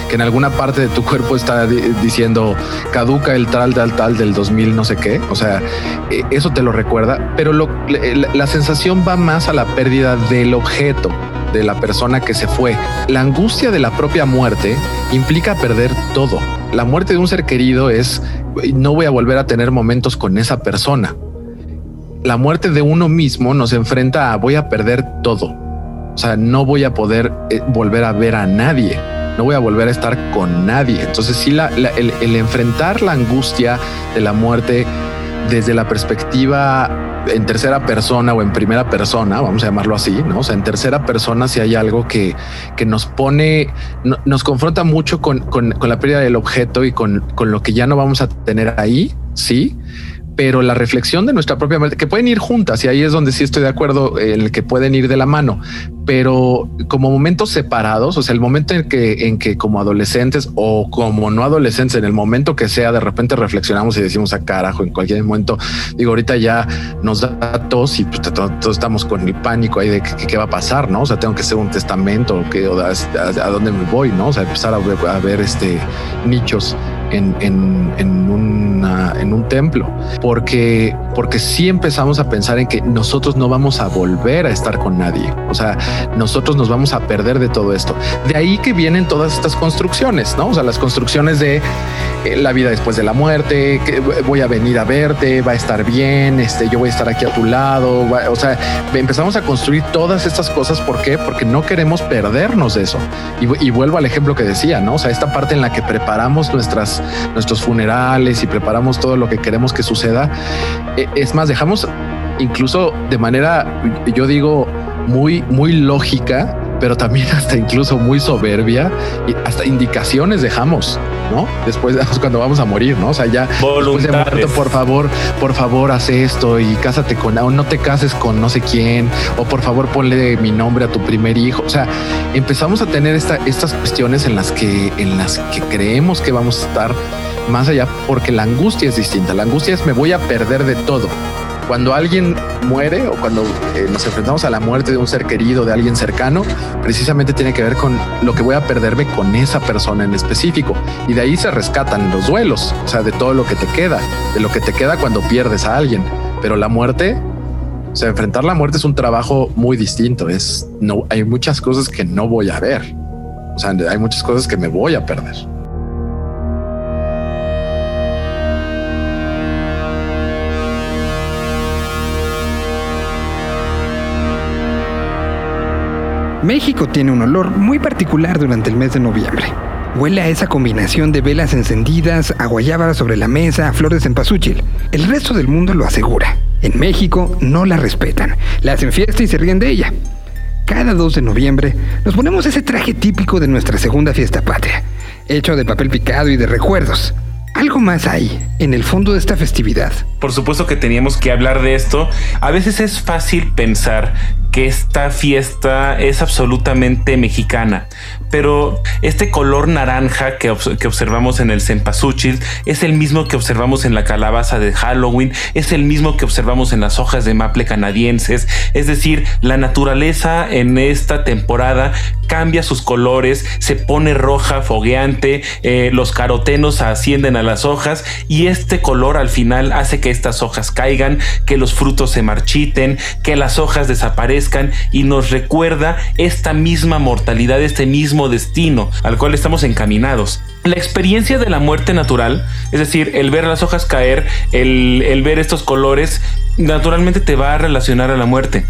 que en alguna parte de tu cuerpo está diciendo caduca el tal, tal, tal del 2000, no sé qué, o sea, e, eso te lo recuerda, pero la sensación va más a la pérdida del objeto de la persona que se fue. La angustia de la propia muerte implica perder todo. La muerte de un ser querido es no voy a volver a tener momentos con esa persona. La muerte de uno mismo nos enfrenta a voy a perder todo. O sea, no voy a poder eh, volver a ver a nadie. No voy a volver a estar con nadie. Entonces sí, el enfrentar la angustia de la muerte desde la perspectiva en tercera persona o en primera persona, vamos a llamarlo así, ¿no? O sea, en tercera persona si hay algo que, que nos pone, nos confronta mucho con, con, con, la pérdida del objeto y con, con lo que ya no vamos a tener ahí, sí, pero la reflexión de nuestra propia mente, que pueden ir juntas, y ahí es donde sí estoy de acuerdo en el que pueden ir de la mano, pero como momentos separados, o sea, el momento en que, en que como adolescentes o como no adolescentes, en el momento que sea, de repente reflexionamos y decimos a ah, carajo, en cualquier momento, digo, ahorita ya nos da tos y pues, todos, estamos con el pánico ahí de qué va a pasar, ¿no? O sea, tengo que hacer un testamento o, a, dónde me voy, ¿no? O sea, empezar a a ver este nichos en, en, en, una, en un templo, porque, porque sí empezamos a pensar en que nosotros no vamos a volver a estar con nadie. O sea, nosotros nos vamos a perder de todo esto. De ahí que vienen todas estas construcciones, ¿no? O sea, las construcciones de eh, la vida después de la muerte, que voy a venir a verte, va a estar bien, este, yo voy a estar aquí a tu lado. o sea, empezamos a construir todas estas cosas. ¿Por qué? Porque no queremos perdernos de eso. Y, y vuelvo al ejemplo que decía, ¿no? O sea, esta parte en la que preparamos nuestras nuestros funerales y preparamos todo lo que queremos que suceda. E, es más, dejamos incluso de manera, yo digo, muy, muy lógica, pero también [LAUGHS] hasta incluso muy soberbia y hasta indicaciones dejamos, ¿no? Después [LAUGHS] cuando vamos a morir, ¿no? O sea, ya después de muerto, por favor, por favor, haz esto y cásate con, o no te cases con no sé quién, o por favor ponle mi nombre a tu primer hijo. O sea, empezamos a tener esta, estas cuestiones en las que, en las que creemos que vamos a estar más allá porque la angustia es distinta. La angustia es me voy a perder de todo cuando alguien muere o cuando eh, nos enfrentamos a la muerte de un ser querido, de alguien cercano, precisamente tiene que ver con lo que voy a perderme con esa persona en específico. Y de ahí se rescatan los duelos, o sea, de todo lo que te queda, de lo que te queda cuando pierdes a alguien. Pero la muerte, o sea, enfrentar la muerte es un trabajo muy distinto. Es no, hay muchas cosas que no voy a ver. O sea, hay muchas cosas que me voy a perder. México tiene un olor muy particular durante el mes de noviembre. Huele a esa combinación de velas encendidas, a guayábara sobre la mesa, flores en pasúchil. El resto del mundo lo asegura. En México no la respetan, la hacen fiesta y se ríen de ella. Cada 2 de noviembre nos ponemos ese traje típico de nuestra segunda fiesta patria, hecho de papel picado y de recuerdos. Algo más hay en el fondo de esta festividad. Por supuesto que teníamos que hablar de esto. A veces es fácil pensar que esta fiesta es absolutamente mexicana, pero este color naranja que, que observamos en el cempasúchil es el mismo que observamos en la calabaza de Halloween, es el mismo que observamos en las hojas de maple canadienses, es decir, la naturaleza en esta temporada cambia sus colores, se pone roja, fogueante, eh, los carotenos ascienden a las hojas y este color al final hace que estas hojas caigan, que los frutos se marchiten, que las hojas desaparezcan y nos recuerda esta misma mortalidad, este mismo destino al cual estamos encaminados. La experiencia de la muerte natural, es decir, el ver las hojas caer, el, el ver estos colores, naturalmente te va a relacionar a la muerte.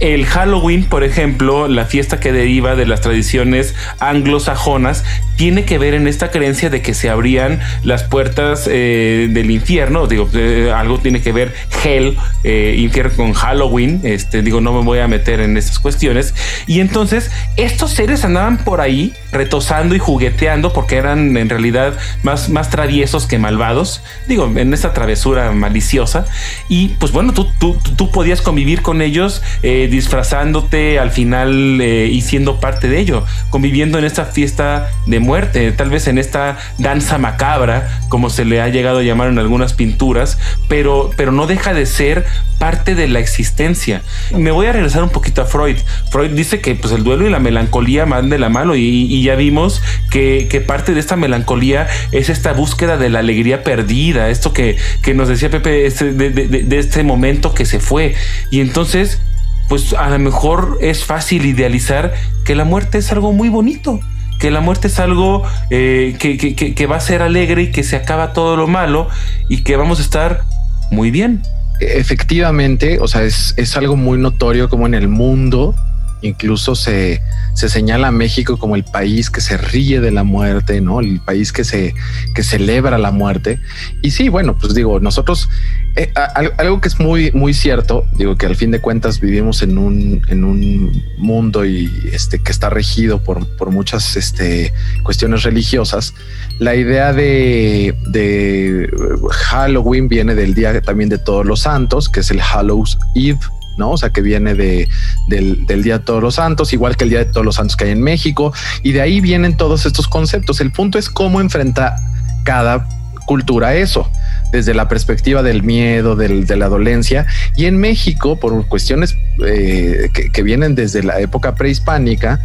El Halloween, por ejemplo, la fiesta que deriva de las tradiciones anglosajonas, tiene que ver en esta creencia de que se abrían las puertas eh, del infierno. Digo, eh, algo tiene que ver Hell, eh, infierno con Halloween. Este, digo, no me voy a meter en estas cuestiones. Y entonces, estos seres andaban por ahí retosando y jugueteando porque eran en realidad más, más traviesos que malvados. Digo, en esta travesura maliciosa. Y pues bueno, tú, tú, tú podías convivir con ellos disfrazándote al final eh, y siendo parte de ello, conviviendo en esta fiesta de muerte, tal vez en esta danza macabra, como se le ha llegado a llamar en algunas pinturas, pero, pero no deja de ser parte de la existencia. Me voy a regresar un poquito a Freud. Freud dice que pues, el duelo y la melancolía van de la mano y, ya vimos que, parte de esta melancolía es esta búsqueda de la alegría perdida, esto que, que nos decía Pepe este, de, este momento que se fue. Y entonces pues a lo mejor es fácil idealizar que la muerte es algo muy bonito, que la muerte es algo eh, que, va a ser alegre y que se acaba todo lo malo y que vamos a estar muy bien. Efectivamente, o sea, es, es algo muy notorio como en el mundo Incluso se, señala a México como el país que se ríe de la muerte, ¿no? El país que se que celebra la muerte. Y sí, bueno, pues digo, nosotros eh, algo que es muy muy cierto, digo que al fin de cuentas vivimos en un en un mundo y este que está regido por, por muchas este, cuestiones religiosas. La idea de, de Halloween viene del día también de Todos los Santos, que es el Hallows Eve O sea, que viene de, del, Día de Todos los Santos, igual que el Día de Todos los Santos que hay en México, y de ahí vienen todos estos conceptos. El punto es cómo enfrenta cada cultura eso, desde la perspectiva del miedo, de la dolencia, y en México, por cuestiones eh, que, vienen desde la época prehispánica,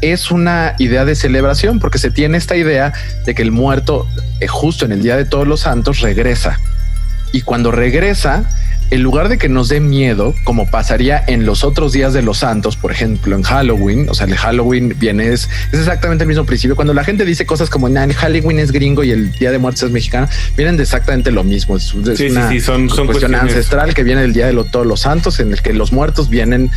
es una idea de celebración, porque se tiene esta idea de que el muerto, eh, justo en el Día de Todos los Santos, regresa. Y cuando regresa, en lugar de que nos dé miedo, como pasaría en los otros días de los santos, por ejemplo, en Halloween, o sea, el Halloween viene, es, exactamente el mismo principio. Cuando la gente dice cosas como, nah, Halloween es gringo y el Día de Muertos es mexicano, vienen de exactamente lo mismo. Es, una son, cuestión ancestral que viene del Día de todos los santos, en el que los muertos vienen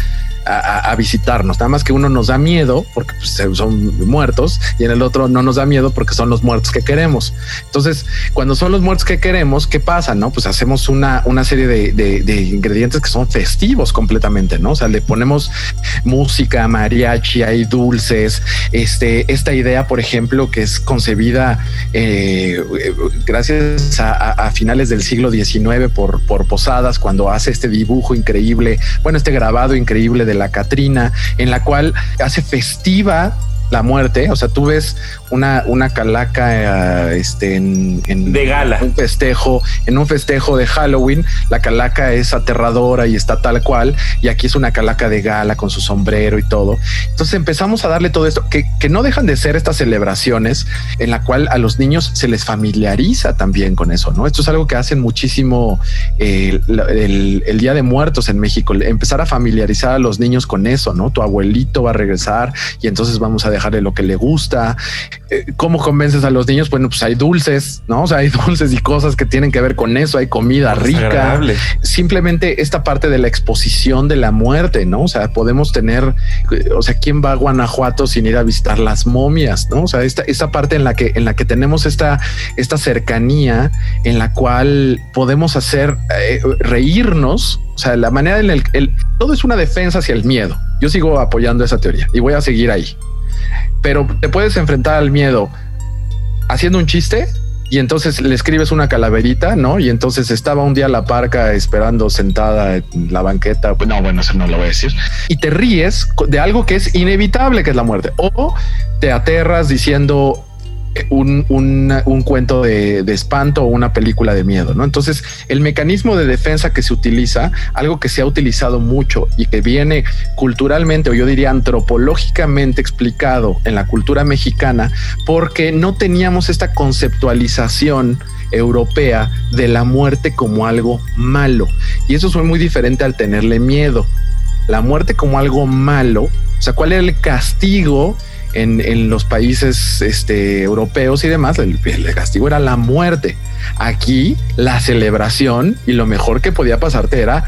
a, visitarnos. Nada más que uno nos da miedo porque pues, son muertos y en el otro no nos da miedo porque son los muertos que queremos. Entonces, cuando son los muertos que queremos, ¿qué pasa? No, pues hacemos una, una serie de, ingredientes que son festivos completamente, no? O sea, le ponemos música, mariachi, hay dulces. Este, esta idea, por ejemplo, que es concebida eh, gracias a, finales del siglo XIX por, por Posadas, cuando hace este dibujo increíble, bueno, este grabado increíble de la Catrina, en la cual hace festiva la muerte. O sea, tú ves una, una calaca eh, este, en, de gala. Un festejo, en un festejo de Halloween, la calaca es aterradora y está tal cual. Y aquí es una calaca de gala con su sombrero y todo. Entonces empezamos a darle todo esto que, que no dejan de ser estas celebraciones en la cual a los niños se les familiariza también con eso. No, esto es algo que hacen muchísimo eh, el, el, Día de Muertos en México, empezar a familiarizar a los niños con eso. No, tu abuelito va a regresar y entonces vamos a dejarle lo que le gusta. Eh, ¿Cómo convences a los niños? Bueno, pues hay dulces, ¿no? O sea, hay [LAUGHS] dulces y cosas que tienen que ver con eso, hay comida rica. Simplemente esta parte de la exposición de la muerte, ¿no? O sea, podemos tener, o sea, ¿quién va a Guanajuato sin ir a visitar las momias, ¿no? O sea, esta, esta parte en la que, en la que tenemos esta, esta cercanía en la cual podemos hacer eh, reírnos o sea, la manera en el, el, todo es una defensa hacia el miedo. Yo sigo apoyando esa teoría y voy a seguir ahí pero te puedes enfrentar al miedo haciendo un chiste y entonces le escribes una calaverita, ¿no? Y entonces estaba un día la parca esperando sentada en la banqueta. No, bueno, eso no lo voy a decir. Y te ríes de algo que es inevitable, que es la muerte. O te aterras diciendo, un, un, cuento de, de, espanto o una película de miedo, ¿no? Entonces, el mecanismo de defensa que se utiliza, algo que se ha utilizado mucho y que viene culturalmente o yo diría antropológicamente explicado en la cultura mexicana, porque no teníamos esta conceptualización europea de la muerte como algo malo. Y eso fue muy diferente al tenerle miedo. La muerte como algo malo, o sea, ¿cuál era el castigo en, los países este, europeos y demás, el, castigo era la muerte. Aquí la celebración y lo mejor que podía pasarte era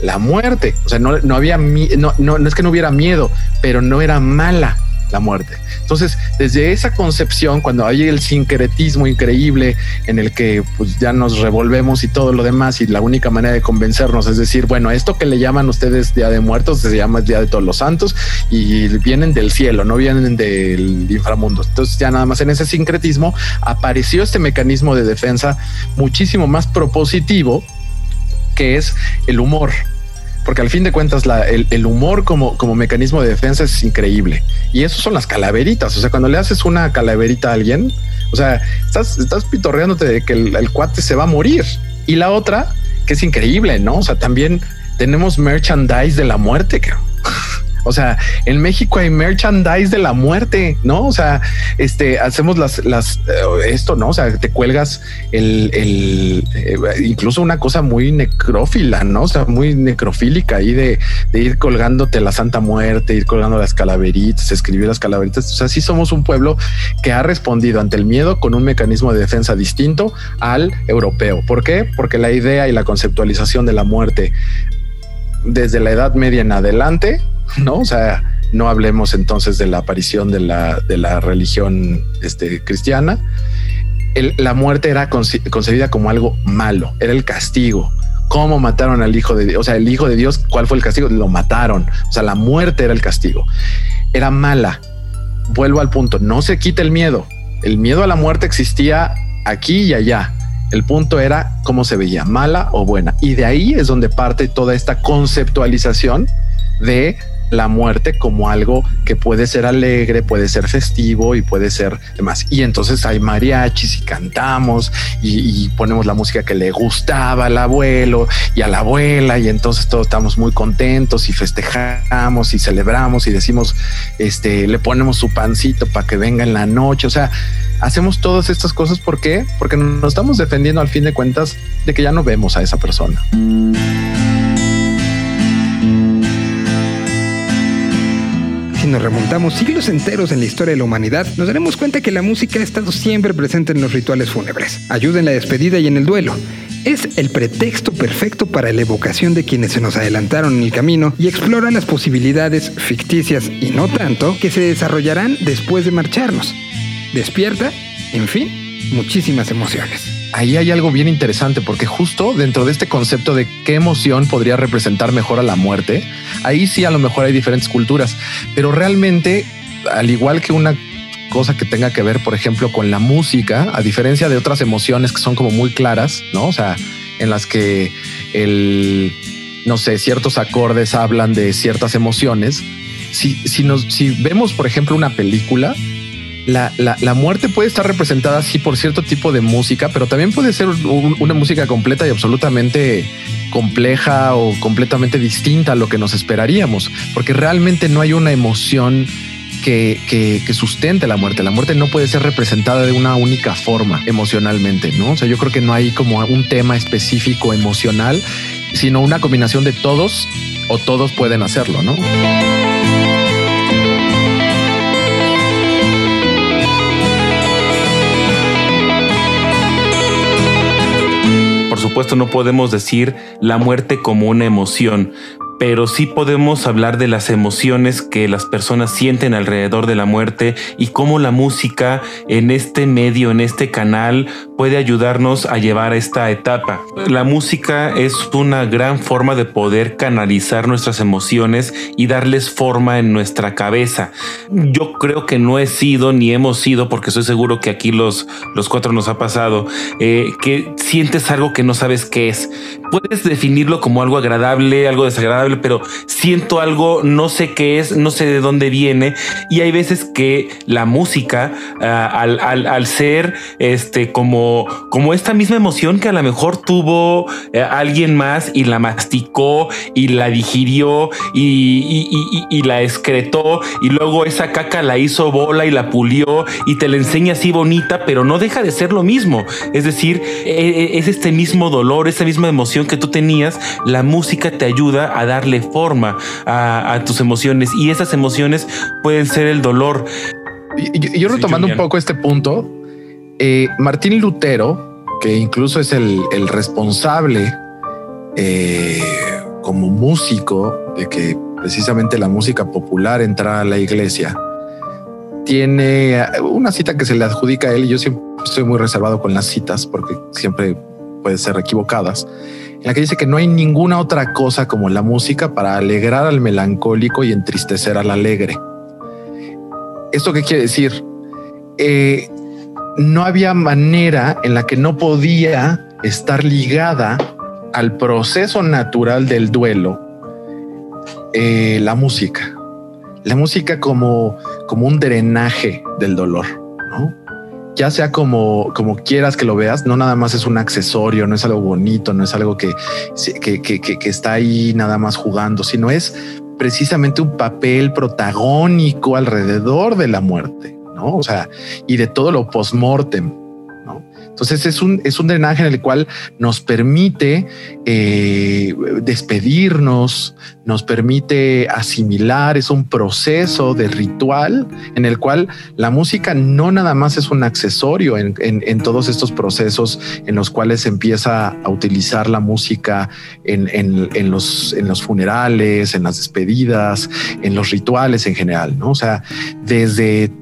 la muerte. O sea, no, no había, no, no es que no hubiera miedo, pero no era mala la muerte. Entonces, desde esa concepción, cuando hay el sincretismo increíble en el que pues, ya nos revolvemos y todo lo demás, y la única manera de convencernos es decir, bueno, esto que le llaman ustedes Día de Muertos se llama Día de Todos los Santos y vienen del cielo, no vienen del inframundo. Entonces, ya nada más en ese sincretismo apareció este mecanismo de defensa muchísimo más propositivo que es el humor porque al fin de cuentas el, humor como, como mecanismo de defensa es increíble. Y eso son las calaveritas. O sea, cuando le haces una calaverita a alguien, o sea, estás, estás pitorreándote de que el, el cuate se va a morir. Y la otra, que es increíble, ¿no? O sea, también tenemos merchandise de la muerte. Que [LAUGHS] o sea, en México hay merchandise de la muerte, ¿no? O sea, este, hacemos las, las, eh, esto, ¿no? O sea, te cuelgas el, el eh, incluso una cosa muy necrófila, ¿no? O sea, muy necrofílica ahí de, de, ir colgándote la Santa Muerte, ir colgando las calaveritas, escribir las calaveritas. O sea, sí somos un pueblo que ha respondido ante el miedo con un mecanismo de defensa distinto al europeo. ¿Por qué? Porque la idea y la conceptualización de la muerte desde la Edad Media en adelante [LAUGHS] ¿no? O sea, no hablemos entonces de la aparición de la, de la religión este, cristiana. la muerte era concebida como algo malo, era el castigo. ¿Cómo mataron al hijo de Dios? O sea, el hijo de Dios, ¿cuál fue el castigo? Lo mataron. O sea, la muerte era el castigo. Era mala. Vuelvo al punto, no se quita el miedo. El miedo a la muerte existía aquí y allá. El punto era cómo se veía, mala o buena. Y de ahí es donde parte toda esta conceptualización de la muerte como algo que puede ser alegre, puede ser festivo y puede ser demás. Y entonces hay mariachis y cantamos y, ponemos la música que le gustaba al abuelo y a la abuela y entonces todos estamos muy contentos y festejamos y celebramos y decimos, este, le ponemos su pancito para que venga en la noche. O sea, hacemos todas estas cosas. ¿Por qué? Porque nos estamos defendiendo al fin de cuentas de que ya no vemos a esa persona. Nos remontamos siglos enteros en la historia de la humanidad, nos daremos cuenta que la música ha estado siempre presente en los rituales fúnebres. Ayuda en la despedida y en el duelo. Es el pretexto perfecto para la evocación de quienes se nos adelantaron en el camino y explora las posibilidades ficticias y no tanto que se desarrollarán después de marcharnos. Despierta, en fin, muchísimas emociones ahí hay algo bien interesante porque justo dentro de este concepto de qué emoción podría representar mejor a la muerte, ahí sí a lo mejor hay diferentes culturas, pero realmente, al igual que una cosa que tenga que ver, por ejemplo, con la música, a diferencia de otras emociones que son como muy claras, ¿no? O sea, en las que el, no sé, ciertos acordes hablan de ciertas emociones. Si, si, si vemos, por ejemplo, una película, la, la, muerte puede estar representada así por cierto tipo de música, pero también puede ser una música completa y absolutamente compleja o completamente distinta a lo que nos esperaríamos, porque realmente no hay una emoción que, que, que, sustente la muerte. La muerte no puede ser representada de una única forma emocionalmente, ¿no? O sea, yo creo que no hay como un tema específico emocional, sino una combinación de todos o todos pueden hacerlo, ¿no? Supuesto no podemos decir la muerte como una emoción, pero sí podemos hablar de las emociones que las personas sienten alrededor de la muerte y cómo la música en este medio, en este canal, puede ayudarnos a llevar a esta etapa. La música es una gran forma de poder canalizar nuestras emociones y darles forma en nuestra cabeza. Yo creo que no he sido ni hemos sido, porque estoy seguro que aquí los, los cuatro nos ha pasado, eh, que sientes algo que no sabes qué es. Puedes definirlo como algo agradable, algo desagradable, pero siento algo, no sé qué es, no sé de dónde viene. Y hay veces que la música, ah, al, ser este, como, como esta misma emoción que a lo mejor tuvo eh, alguien más y la masticó y la digirió y, y, la excretó y luego esa caca la hizo bola y la pulió y te la enseña así bonita, pero no deja de ser lo mismo. Es decir, e, e, es este mismo dolor, esa misma emoción que tú tenías, la música te ayuda a dar darle forma a, tus emociones y esas emociones pueden ser el dolor. Y, yo retomando un poco este punto, eh, Martín Lutero, que incluso es el, responsable eh, como músico de que precisamente la música popular entrara a la iglesia, tiene una cita que se le adjudica a él y yo siempre estoy muy reservado con las citas porque siempre pueden ser equivocadas en la que dice que no hay ninguna otra cosa como la música para alegrar al melancólico y entristecer al alegre. ¿Esto qué quiere decir? Eh, no había manera en la que no podía estar ligada al proceso natural del duelo eh, la música. La música como, como un drenaje del dolor, ¿no? Ya sea como, como quieras que lo veas, no nada más es un accesorio, no es algo bonito, no es algo que, que, que, está ahí nada más jugando, sino es precisamente un papel protagónico alrededor de la muerte, ¿no? O sea, y de todo lo post-mortem. Entonces es un, es un drenaje en el cual nos permite eh, despedirnos, nos permite asimilar, es un proceso de ritual en el cual la música no nada más es un accesorio en, todos estos procesos en los cuales se empieza a utilizar la música en, los, en los funerales, en las despedidas, en los rituales en general, ¿no? O sea, desde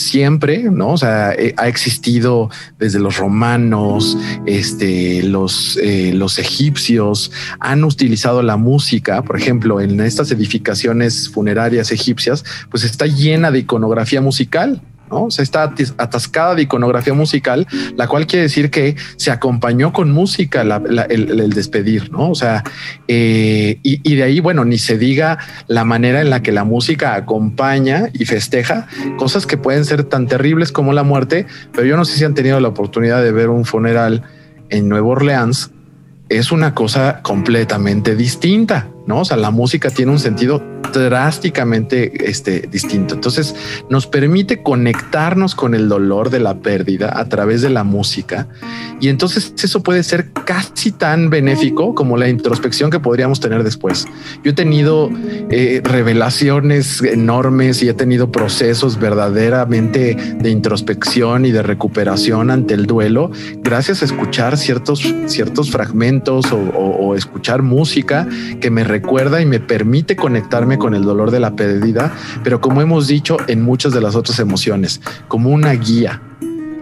siempre, ¿no? O sea, eh, ha existido desde los romanos, este, los, eh, los egipcios han utilizado la música, por ejemplo, en estas edificaciones funerarias egipcias, pues está llena de iconografía musical. ¿No? O sea, está atascada de iconografía musical, la cual quiere decir que se acompañó con música el, despedir, ¿no? O sea, eh, y, de ahí, bueno, ni se diga la manera en la que la música acompaña y festeja cosas que pueden ser tan terribles como la muerte, pero yo no sé si han tenido la oportunidad de ver un funeral en Nueva Orleans, es una cosa completamente distinta, ¿no? O sea, la música tiene un sentido drásticamente este, distinto. Entonces, nos permite conectarnos con el dolor de la pérdida a través de la música. Y entonces eso puede ser casi tan benéfico como la introspección que podríamos tener después. Yo he tenido eh, revelaciones enormes y he tenido procesos verdaderamente de introspección y de recuperación ante el duelo gracias a escuchar ciertos, ciertos fragmentos o escuchar música que me recuerda y me permite conectarme con el dolor de la pérdida, pero como hemos dicho en muchas de las otras emociones, como una guía.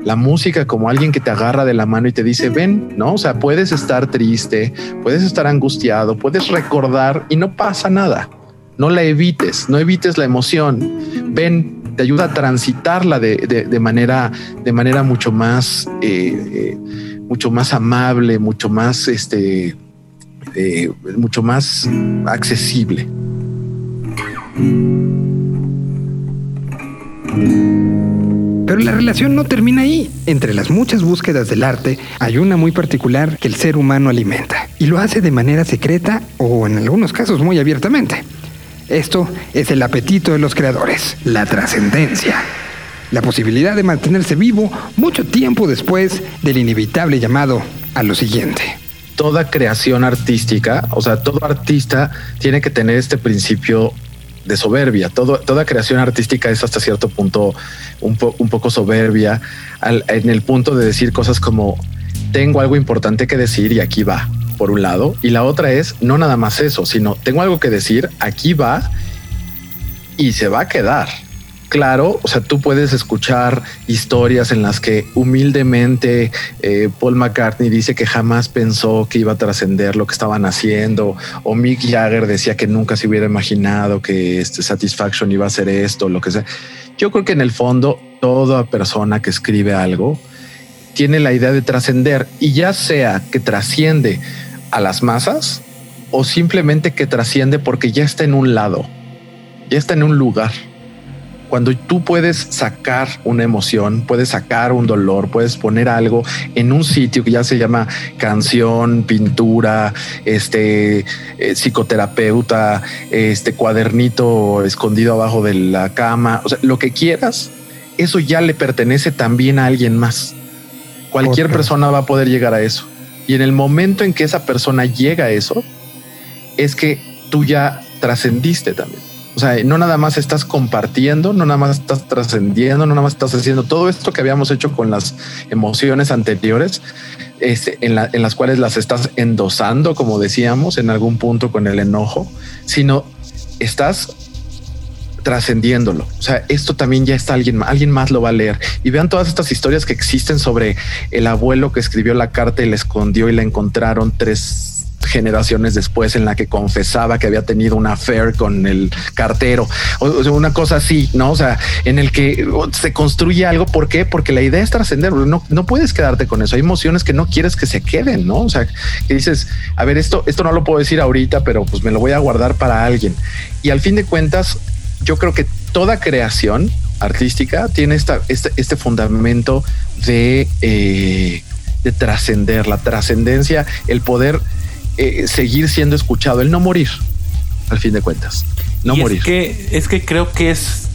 La música como alguien que te agarra de la mano y te dice, ven, ¿no? O sea, puedes estar triste, puedes estar angustiado, puedes recordar y no pasa nada. No la evites, no evites la emoción. Ven, te ayuda a transitarla de, manera, de manera mucho más, eh, eh, mucho más amable, mucho más, este, eh, mucho más accesible. Pero la relación no termina ahí. Entre las muchas búsquedas del arte hay una muy particular que el ser humano alimenta y lo hace de manera secreta o en algunos casos muy abiertamente. Esto es el apetito de los creadores, la trascendencia, la posibilidad de mantenerse vivo mucho tiempo después del inevitable llamado a lo siguiente toda creación artística, o sea, todo artista tiene que tener este principio de soberbia. Toda creación artística es hasta cierto punto un, un poco soberbia en el punto de decir cosas como tengo algo importante que decir y aquí va. por un lado, y la otra es no nada más eso, sino tengo algo que decir, aquí va y se va a quedar. Claro, o sea, tú puedes escuchar historias en las que humildemente eh, Paul McCartney dice que jamás pensó que iba a trascender lo que estaban haciendo, o Mick Jagger decía que nunca se hubiera imaginado que este Satisfaction iba a ser esto, lo que sea. Yo creo que en el fondo toda persona que escribe algo tiene la idea de trascender y ya sea que trasciende a las masas o simplemente que trasciende porque ya está en un lado, ya está en un lugar. Cuando tú puedes sacar una emoción, puedes sacar un dolor, puedes poner algo en un sitio que ya se llama canción, pintura, este eh, psicoterapeuta, este cuadernito escondido abajo de la cama, o sea, lo que quieras, eso ya le pertenece también a alguien más. Cualquier persona va a poder llegar a eso. Y en el momento en que esa persona llega a eso, es que tú ya trascendiste también. O sea, no nada más estás compartiendo, no nada más estás trascendiendo, no nada más estás haciendo todo esto que habíamos hecho con las emociones anteriores, este, en, las cuales las estás endosando, como decíamos, en algún punto con el enojo, sino estás trascendiéndolo. O sea, esto también ya está alguien, alguien más lo va a leer. Y vean todas estas historias que existen sobre el abuelo que escribió la carta y la escondió y la encontraron tres generaciones después en la que confesaba que había tenido una affair con el cartero o, sea, una cosa así, no? O sea, en el que se construye algo. ¿Por qué? Porque la idea es trascender. No, no puedes quedarte con eso. Hay emociones que no quieres que se queden, no? O sea, que dices, a ver, esto, esto no lo puedo decir ahorita, pero pues me lo voy a guardar para alguien. Y al fin de cuentas, yo creo que toda creación artística tiene esta, este, este fundamento de, eh, de trascender, la trascendencia, el poder eh, seguir siendo escuchado, el no morir, al fin de cuentas. No morir. Es que, es que creo que es.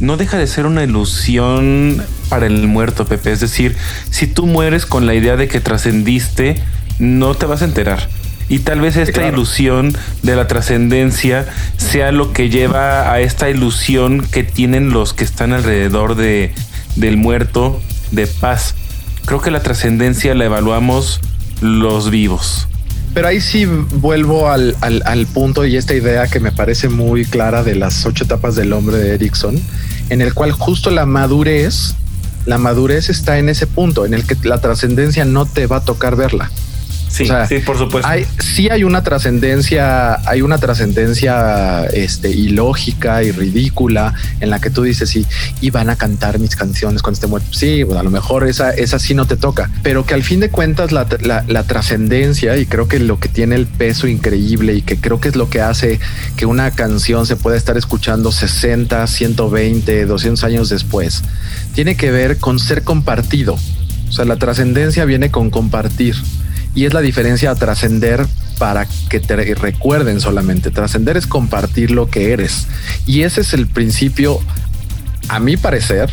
No deja de ser una ilusión para el muerto, Pepe. Es decir, si tú mueres con la idea de que trascendiste, no te vas a enterar. Y tal vez esta ilusión de la trascendencia sea lo que lleva a esta ilusión que tienen los que están alrededor de, del muerto de paz. Creo que la trascendencia la evaluamos los vivos. Pero ahí sí vuelvo al, al, punto y esta idea que me parece muy clara de las ocho etapas del hombre de Erickson, en el cual justo la madurez, la madurez está en ese punto, en el que la trascendencia no te va a tocar verla. Sí, sí, por supuesto. Hay, sí hay una trascendencia, hay una trascendencia este, ilógica y ridícula en la que tú dices, sí, iban a cantar mis canciones cuando esté muerto. Sí, bueno, a lo mejor esa, esa sí no te toca, pero que al fin de cuentas la, la trascendencia y creo que lo que tiene el peso increíble y que creo que es lo que hace que una canción se pueda estar escuchando 60, 120, 200 años después, tiene que ver con ser compartido. O sea, la trascendencia viene con compartir. Y es la diferencia a trascender para que te recuerden solamente. Trascender es compartir lo que eres. Y ese es el principio, a mi parecer,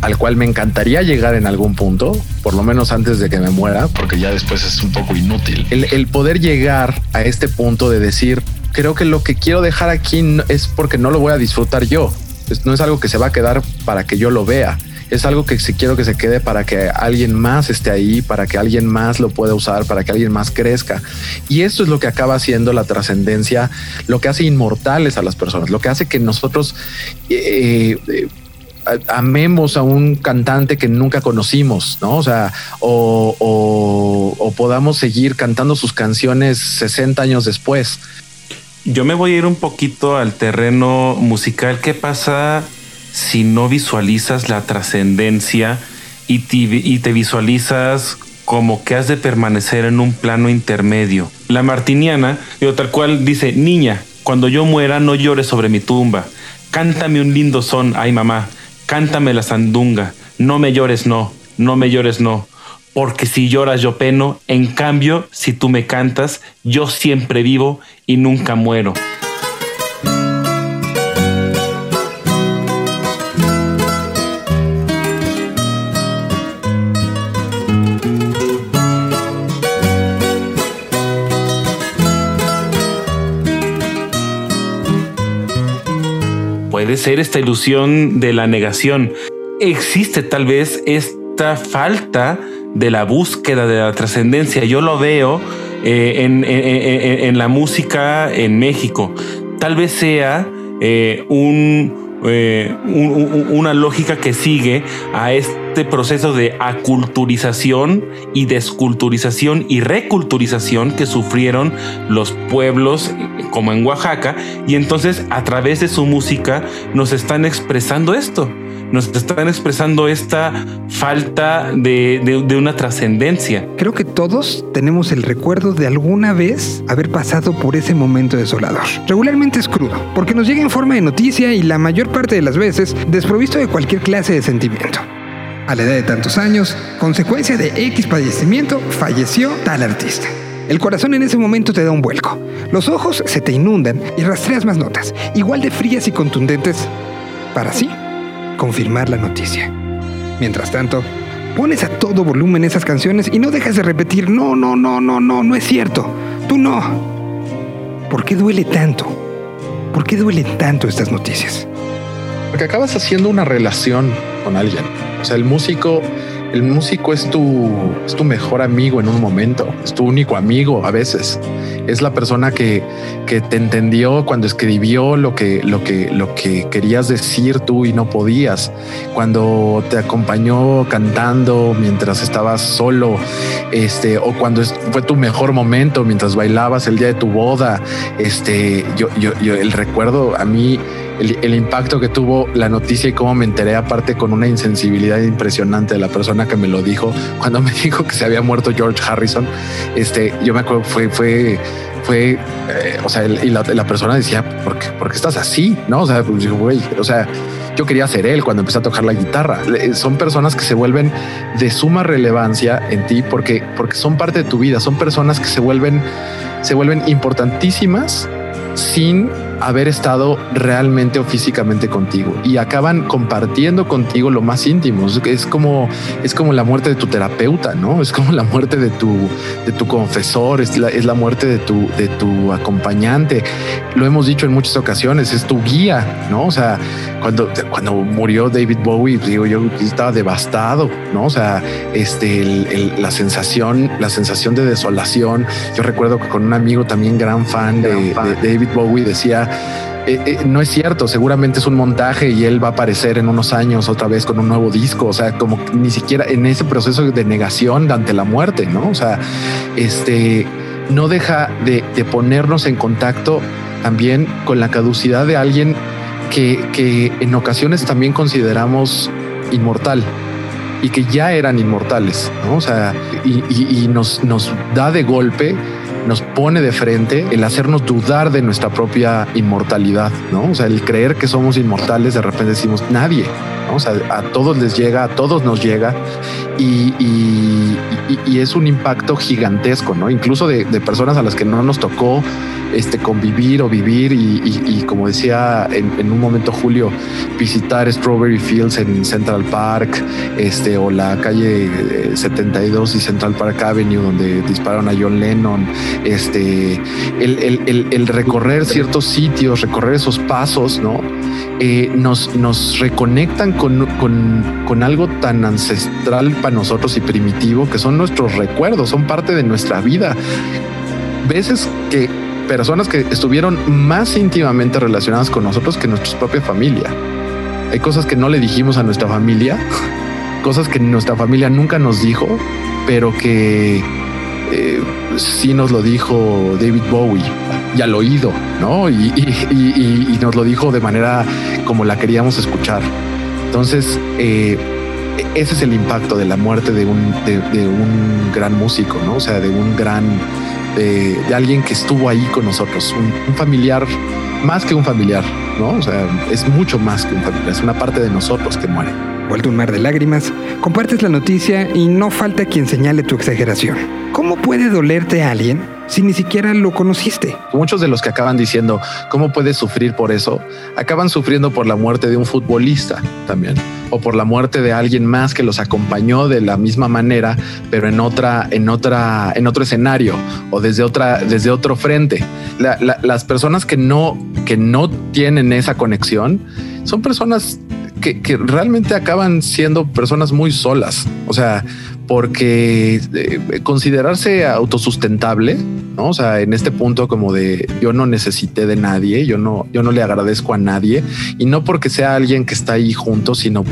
al cual me encantaría llegar en algún punto, por lo menos antes de que me muera, porque ya después es un poco inútil. El, el poder llegar a este punto de decir, creo que lo que quiero dejar aquí es porque no lo voy a disfrutar yo. No es algo que se va a quedar para que yo lo vea es algo que si quiero que se quede para que alguien más esté ahí, para que alguien más lo pueda usar, para que alguien más crezca. Y esto es lo que acaba haciendo la trascendencia, lo que hace inmortales a las personas, lo que hace que nosotros eh, eh, amemos a un cantante que nunca conocimos, ¿no? O sea, o, podamos seguir cantando sus canciones 60 años después. Yo me voy a ir un poquito al terreno musical. ¿Qué pasa si no visualizas la trascendencia y te, visualizas como que has de permanecer en un plano intermedio. La martiniana, yo tal cual dice, niña, cuando yo muera no llores sobre mi tumba. Cántame un lindo son, ay mamá, cántame la sandunga. No me llores, no, no me llores, no. Porque si lloras yo peno, en cambio, si tú me cantas, yo siempre vivo y nunca muero. Ser esta ilusión de la negación. Existe tal vez esta falta de la búsqueda de la trascendencia. Yo lo veo eh, en, la música en México. Tal vez sea eh, eh, un, una lógica que sigue a este proceso de aculturización y desculturización y reculturización que sufrieron los pueblos como en Oaxaca y entonces a través de su música nos están expresando esto nos están expresando esta falta de, una trascendencia. Creo que todos tenemos el recuerdo de alguna vez haber pasado por ese momento desolador. Regularmente es crudo, porque nos llega en forma de noticia y la mayor parte de las veces desprovisto de cualquier clase de sentimiento. A la edad de tantos años, consecuencia de X padecimiento, falleció tal artista. El corazón en ese momento te da un vuelco. Los ojos se te inundan y rastreas más notas, igual de frías y contundentes, para así confirmar la noticia. Mientras tanto, pones a todo volumen esas canciones y no dejas de repetir, no, no, no, no, no, no es cierto, tú no. ¿Por qué duele tanto? ¿Por qué duelen tanto estas noticias? Porque acabas haciendo una relación con alguien. O sea, el músico el músico es tu, es tu mejor amigo en un momento, es tu único amigo a veces. Es la persona que, que te entendió cuando escribió lo que, lo, que, lo que querías decir tú y no podías. Cuando te acompañó cantando mientras estabas solo, este, o cuando fue tu mejor momento mientras bailabas el día de tu boda. Este, yo, yo, yo el recuerdo a mí el, impacto que tuvo la noticia y cómo me enteré, aparte con una insensibilidad impresionante de la persona que me lo dijo. Cuando me [LAUGHS] dijo que se había muerto George Harrison, este, yo me acuerdo, fue, fue, fue, eh, o sea, y la, persona decía, ¿por qué, ¿por qué, estás así? No, o sea, pues, güey, o sea, yo quería ser él cuando empecé a tocar la guitarra. Son personas que se vuelven de suma relevancia en ti porque, porque son parte de tu vida. Son personas que se vuelven, se vuelven importantísimas sin haber estado realmente o físicamente contigo y acaban compartiendo contigo lo más íntimo. Es como, es como la muerte de tu terapeuta, ¿no? Es como la muerte de tu, de tu confesor, es la, es la muerte de tu, de tu acompañante. Lo hemos dicho en muchas ocasiones, es tu guía, ¿no? O sea, cuando, cuando murió David Bowie, digo, yo estaba devastado, ¿no? O sea, este, la sensación, la sensación de desolación. Yo recuerdo que con un amigo también gran fan, de David Bowie decía, eh, eh, no es cierto, seguramente es un montaje y él va a aparecer en unos años otra vez con un nuevo disco, o sea, como ni siquiera en ese proceso de negación ante la muerte, ¿no? O sea, este no deja de, ponernos en contacto también con la caducidad de alguien que, en ocasiones también consideramos inmortal y que ya eran inmortales, ¿no? O sea, y, nos, nos da de golpe nos pone de frente el hacernos dudar de nuestra propia inmortalidad, ¿no? O sea, el creer que somos inmortales, de repente decimos nadie, ¿no? O sea, a todos les llega, a todos nos llega y, es un impacto gigantesco, ¿no? Incluso de, personas a las que no nos tocó este, convivir o vivir y, como decía en, un momento Julio, visitar Strawberry Fields en Central Park, este, o la calle 72 eh, y Central Park Avenue donde dispararon a John Lennon, este, el, recorrer ciertos sitios, recorrer esos pasos, ¿no? Eh, nos, nos reconectan con, con algo tan ancestral para nosotros y primitivo que son nuestros recuerdos, son parte de nuestra vida. Veces que personas que estuvieron más íntimamente relacionadas con nosotros que nuestra propia familia. Hay cosas que no le dijimos a nuestra familia, [LAUGHS] cosas que nuestra familia nunca nos dijo, pero que eh, sí nos lo dijo David Bowie y al oído, ¿no? Y, nos lo dijo de manera como la queríamos escuchar. Entonces, eh, ese es el impacto de la muerte de un, de, un gran músico, ¿no? O sea, de un gran, de, alguien que estuvo ahí con nosotros, un, familiar, más que un familiar, ¿no? O sea, es mucho más que un familiar, es una parte de nosotros que muere. Vuelto un mar de lágrimas, compartes la noticia y no falta quien señale tu exageración. ¿Cómo puede dolerte a alguien si ni siquiera lo conociste? Muchos de los que acaban diciendo, ¿cómo puedes sufrir por eso? Acaban sufriendo por la muerte de un futbolista también, o por la muerte de alguien más que los acompañó de la misma manera, pero en otra, en otra, en otro escenario o desde otra, desde otro frente. las personas que no, que no tienen esa conexión son personas que, realmente acaban siendo personas muy solas. O sea, porque eh, considerarse autosustentable, ¿no? O sea, en este punto como de yo no necesité de nadie, yo no, yo no le agradezco a nadie y no porque sea alguien que está ahí junto, sino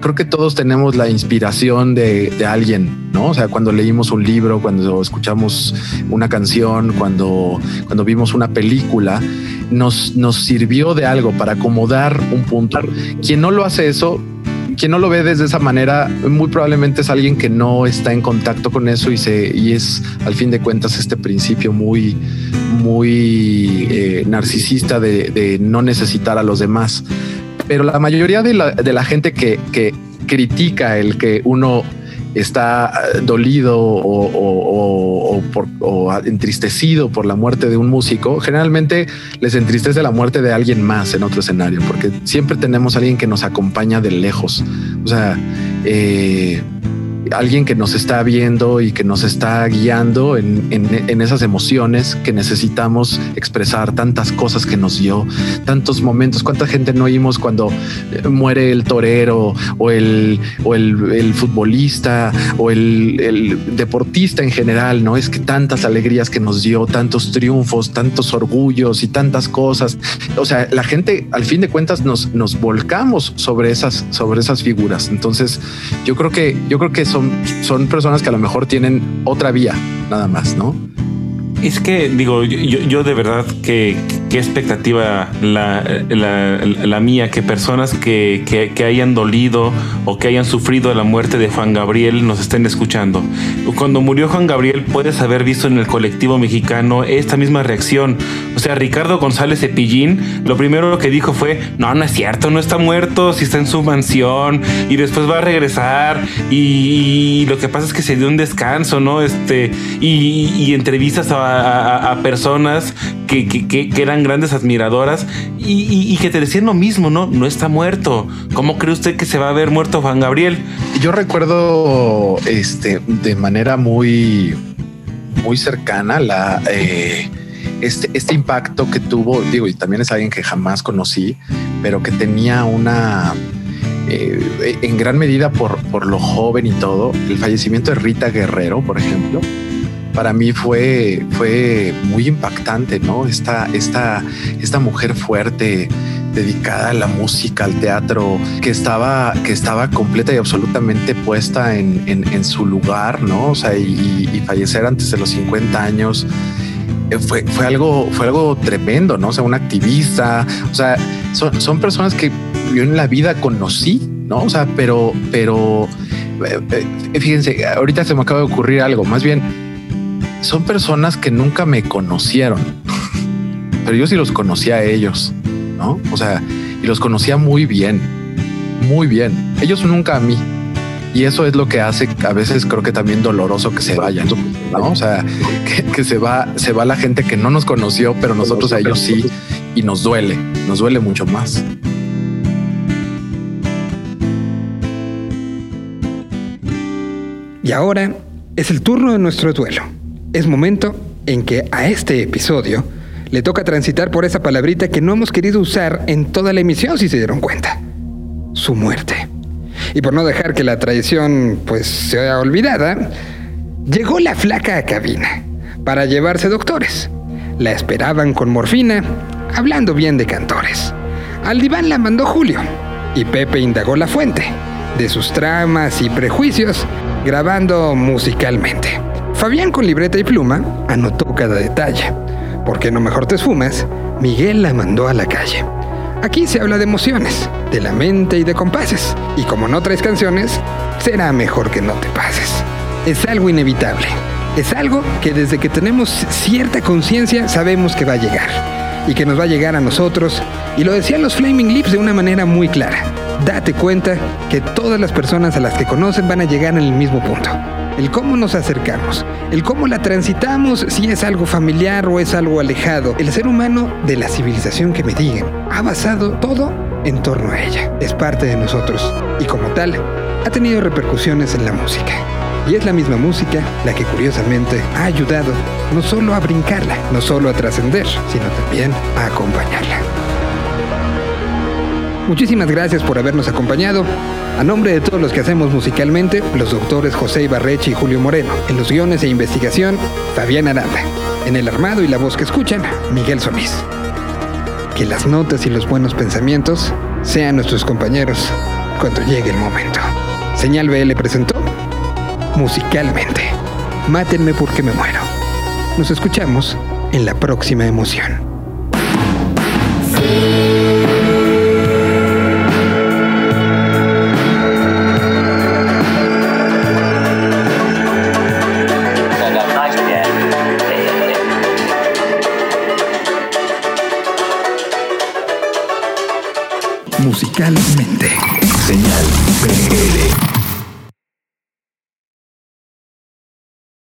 creo que todos tenemos la inspiración de, de alguien, ¿no? O sea, cuando leímos un libro, cuando escuchamos una canción, cuando, cuando vimos una película, nos, nos sirvió de algo para acomodar un punto. Quien no lo hace eso, quien no lo ve desde esa manera, muy probablemente es alguien que no está en contacto con eso y se y es al fin de cuentas este principio muy, muy eh, narcisista de, de, no necesitar a los demás. Pero la mayoría de la, de la gente que, que critica el que uno está eh, dolido o, entristecido por la muerte de un músico, generalmente les entristece la muerte de alguien más en otro escenario, porque siempre tenemos alguien que nos acompaña de lejos. O sea, eh, alguien que nos está viendo y que nos está guiando en, en, en, esas emociones que necesitamos expresar, tantas cosas que nos dio, tantos momentos. ¿Cuánta gente no oímos cuando eh, muere el torero o el, o el, el futbolista o el, el, deportista en general? No es que tantas alegrías que nos dio, tantos triunfos, tantos orgullos y tantas cosas. O sea, la gente al fin de cuentas nos, nos volcamos sobre esas, sobre esas figuras. Entonces, yo creo que, yo creo que son, son personas que a lo mejor tienen otra vía, nada más, ¿no? Es que, digo, yo, yo de verdad que qué expectativa la, la, la, mía, que personas que, que, que, hayan dolido o que hayan sufrido la muerte de Juan Gabriel nos estén escuchando. Cuando murió Juan Gabriel, puedes haber visto en el colectivo mexicano esta misma reacción. O sea, Ricardo González Cepillín, lo primero que dijo fue, no, no es cierto, no está muerto, si está en su mansión y después va a regresar y, lo que pasa es que se dio un descanso, ¿no? Este, y, y entrevistas a, a, a personas que, que, que, eran grandes admiradoras y, que te decían lo mismo, ¿no? No está muerto. ¿Cómo cree usted que se va a ver muerto Juan Gabriel? Yo recuerdo este de manera muy, muy cercana la eh, este, este impacto que tuvo, digo, y también es alguien que jamás conocí, pero que tenía una eh, en gran medida por, por lo joven y todo, el fallecimiento de Rita Guerrero, por ejemplo para mí fue, fue muy impactante, ¿no? Esta, esta, esta mujer fuerte, dedicada a la música, al teatro, que estaba, que estaba completa y absolutamente puesta en, en, en su lugar, ¿no? O sea, y, y, fallecer antes de los 50 años. Fue, fue, algo, fue algo tremendo, ¿no? O sea, una activista, o sea, son, son personas que yo en la vida conocí, ¿no? O sea, pero, pero, eh, fíjense, ahorita se me acaba de ocurrir algo, más bien, son personas que nunca me conocieron, pero yo sí los conocía a ellos, ¿no? O sea, y los conocía muy bien, muy bien. Ellos nunca a mí. Y eso es lo que hace a veces creo que también doloroso que se vayan, ¿no? O sea, que, que se va, se va la gente que no nos conoció, pero nosotros a ellos sí, y nos duele, nos duele mucho más. Y ahora es el turno de nuestro duelo es momento en que a este episodio le toca transitar por esa palabrita que no hemos querido usar en toda la emisión, si se dieron cuenta. Su muerte. Y por no dejar que la traición pues sea olvidada, llegó la flaca a cabina para llevarse doctores. La esperaban con morfina, hablando bien de cantores. Al diván la mandó Julio y Pepe indagó la fuente de sus tramas y prejuicios, grabando musicalmente. Fabián con libreta y pluma anotó cada detalle. Porque no mejor te esfumas, Miguel la mandó a la calle. Aquí se habla de emociones, de la mente y de compases. Y como no traes canciones, será mejor que no te pases. Es algo inevitable. Es algo que desde que tenemos cierta conciencia sabemos que va a llegar. Y que nos va a llegar a nosotros. Y lo decían los Flaming Lips de una manera muy clara. Date cuenta que todas las personas a las que conocen van a llegar en el mismo punto el cómo nos acercamos, el cómo la transitamos, si es algo familiar o es algo alejado. El ser humano de la civilización que me digan ha basado todo en torno a ella. Es parte de nosotros y como tal ha tenido repercusiones en la música. Y es la misma música la que curiosamente ha ayudado no solo a brincarla, no solo a trascender, sino también a acompañarla. Muchísimas gracias por habernos acompañado. A nombre de todos los que hacemos musicalmente, los doctores José Ibarreche y Julio Moreno. En los guiones e investigación, Fabián Aranda. En el armado y la voz que escuchan, Miguel Solís. Que las notas y los buenos pensamientos sean nuestros compañeros cuando llegue el momento. Señal BL presentó Musicalmente. Mátenme porque me muero. Nos escuchamos en la próxima emoción. Musicalmente. Señal.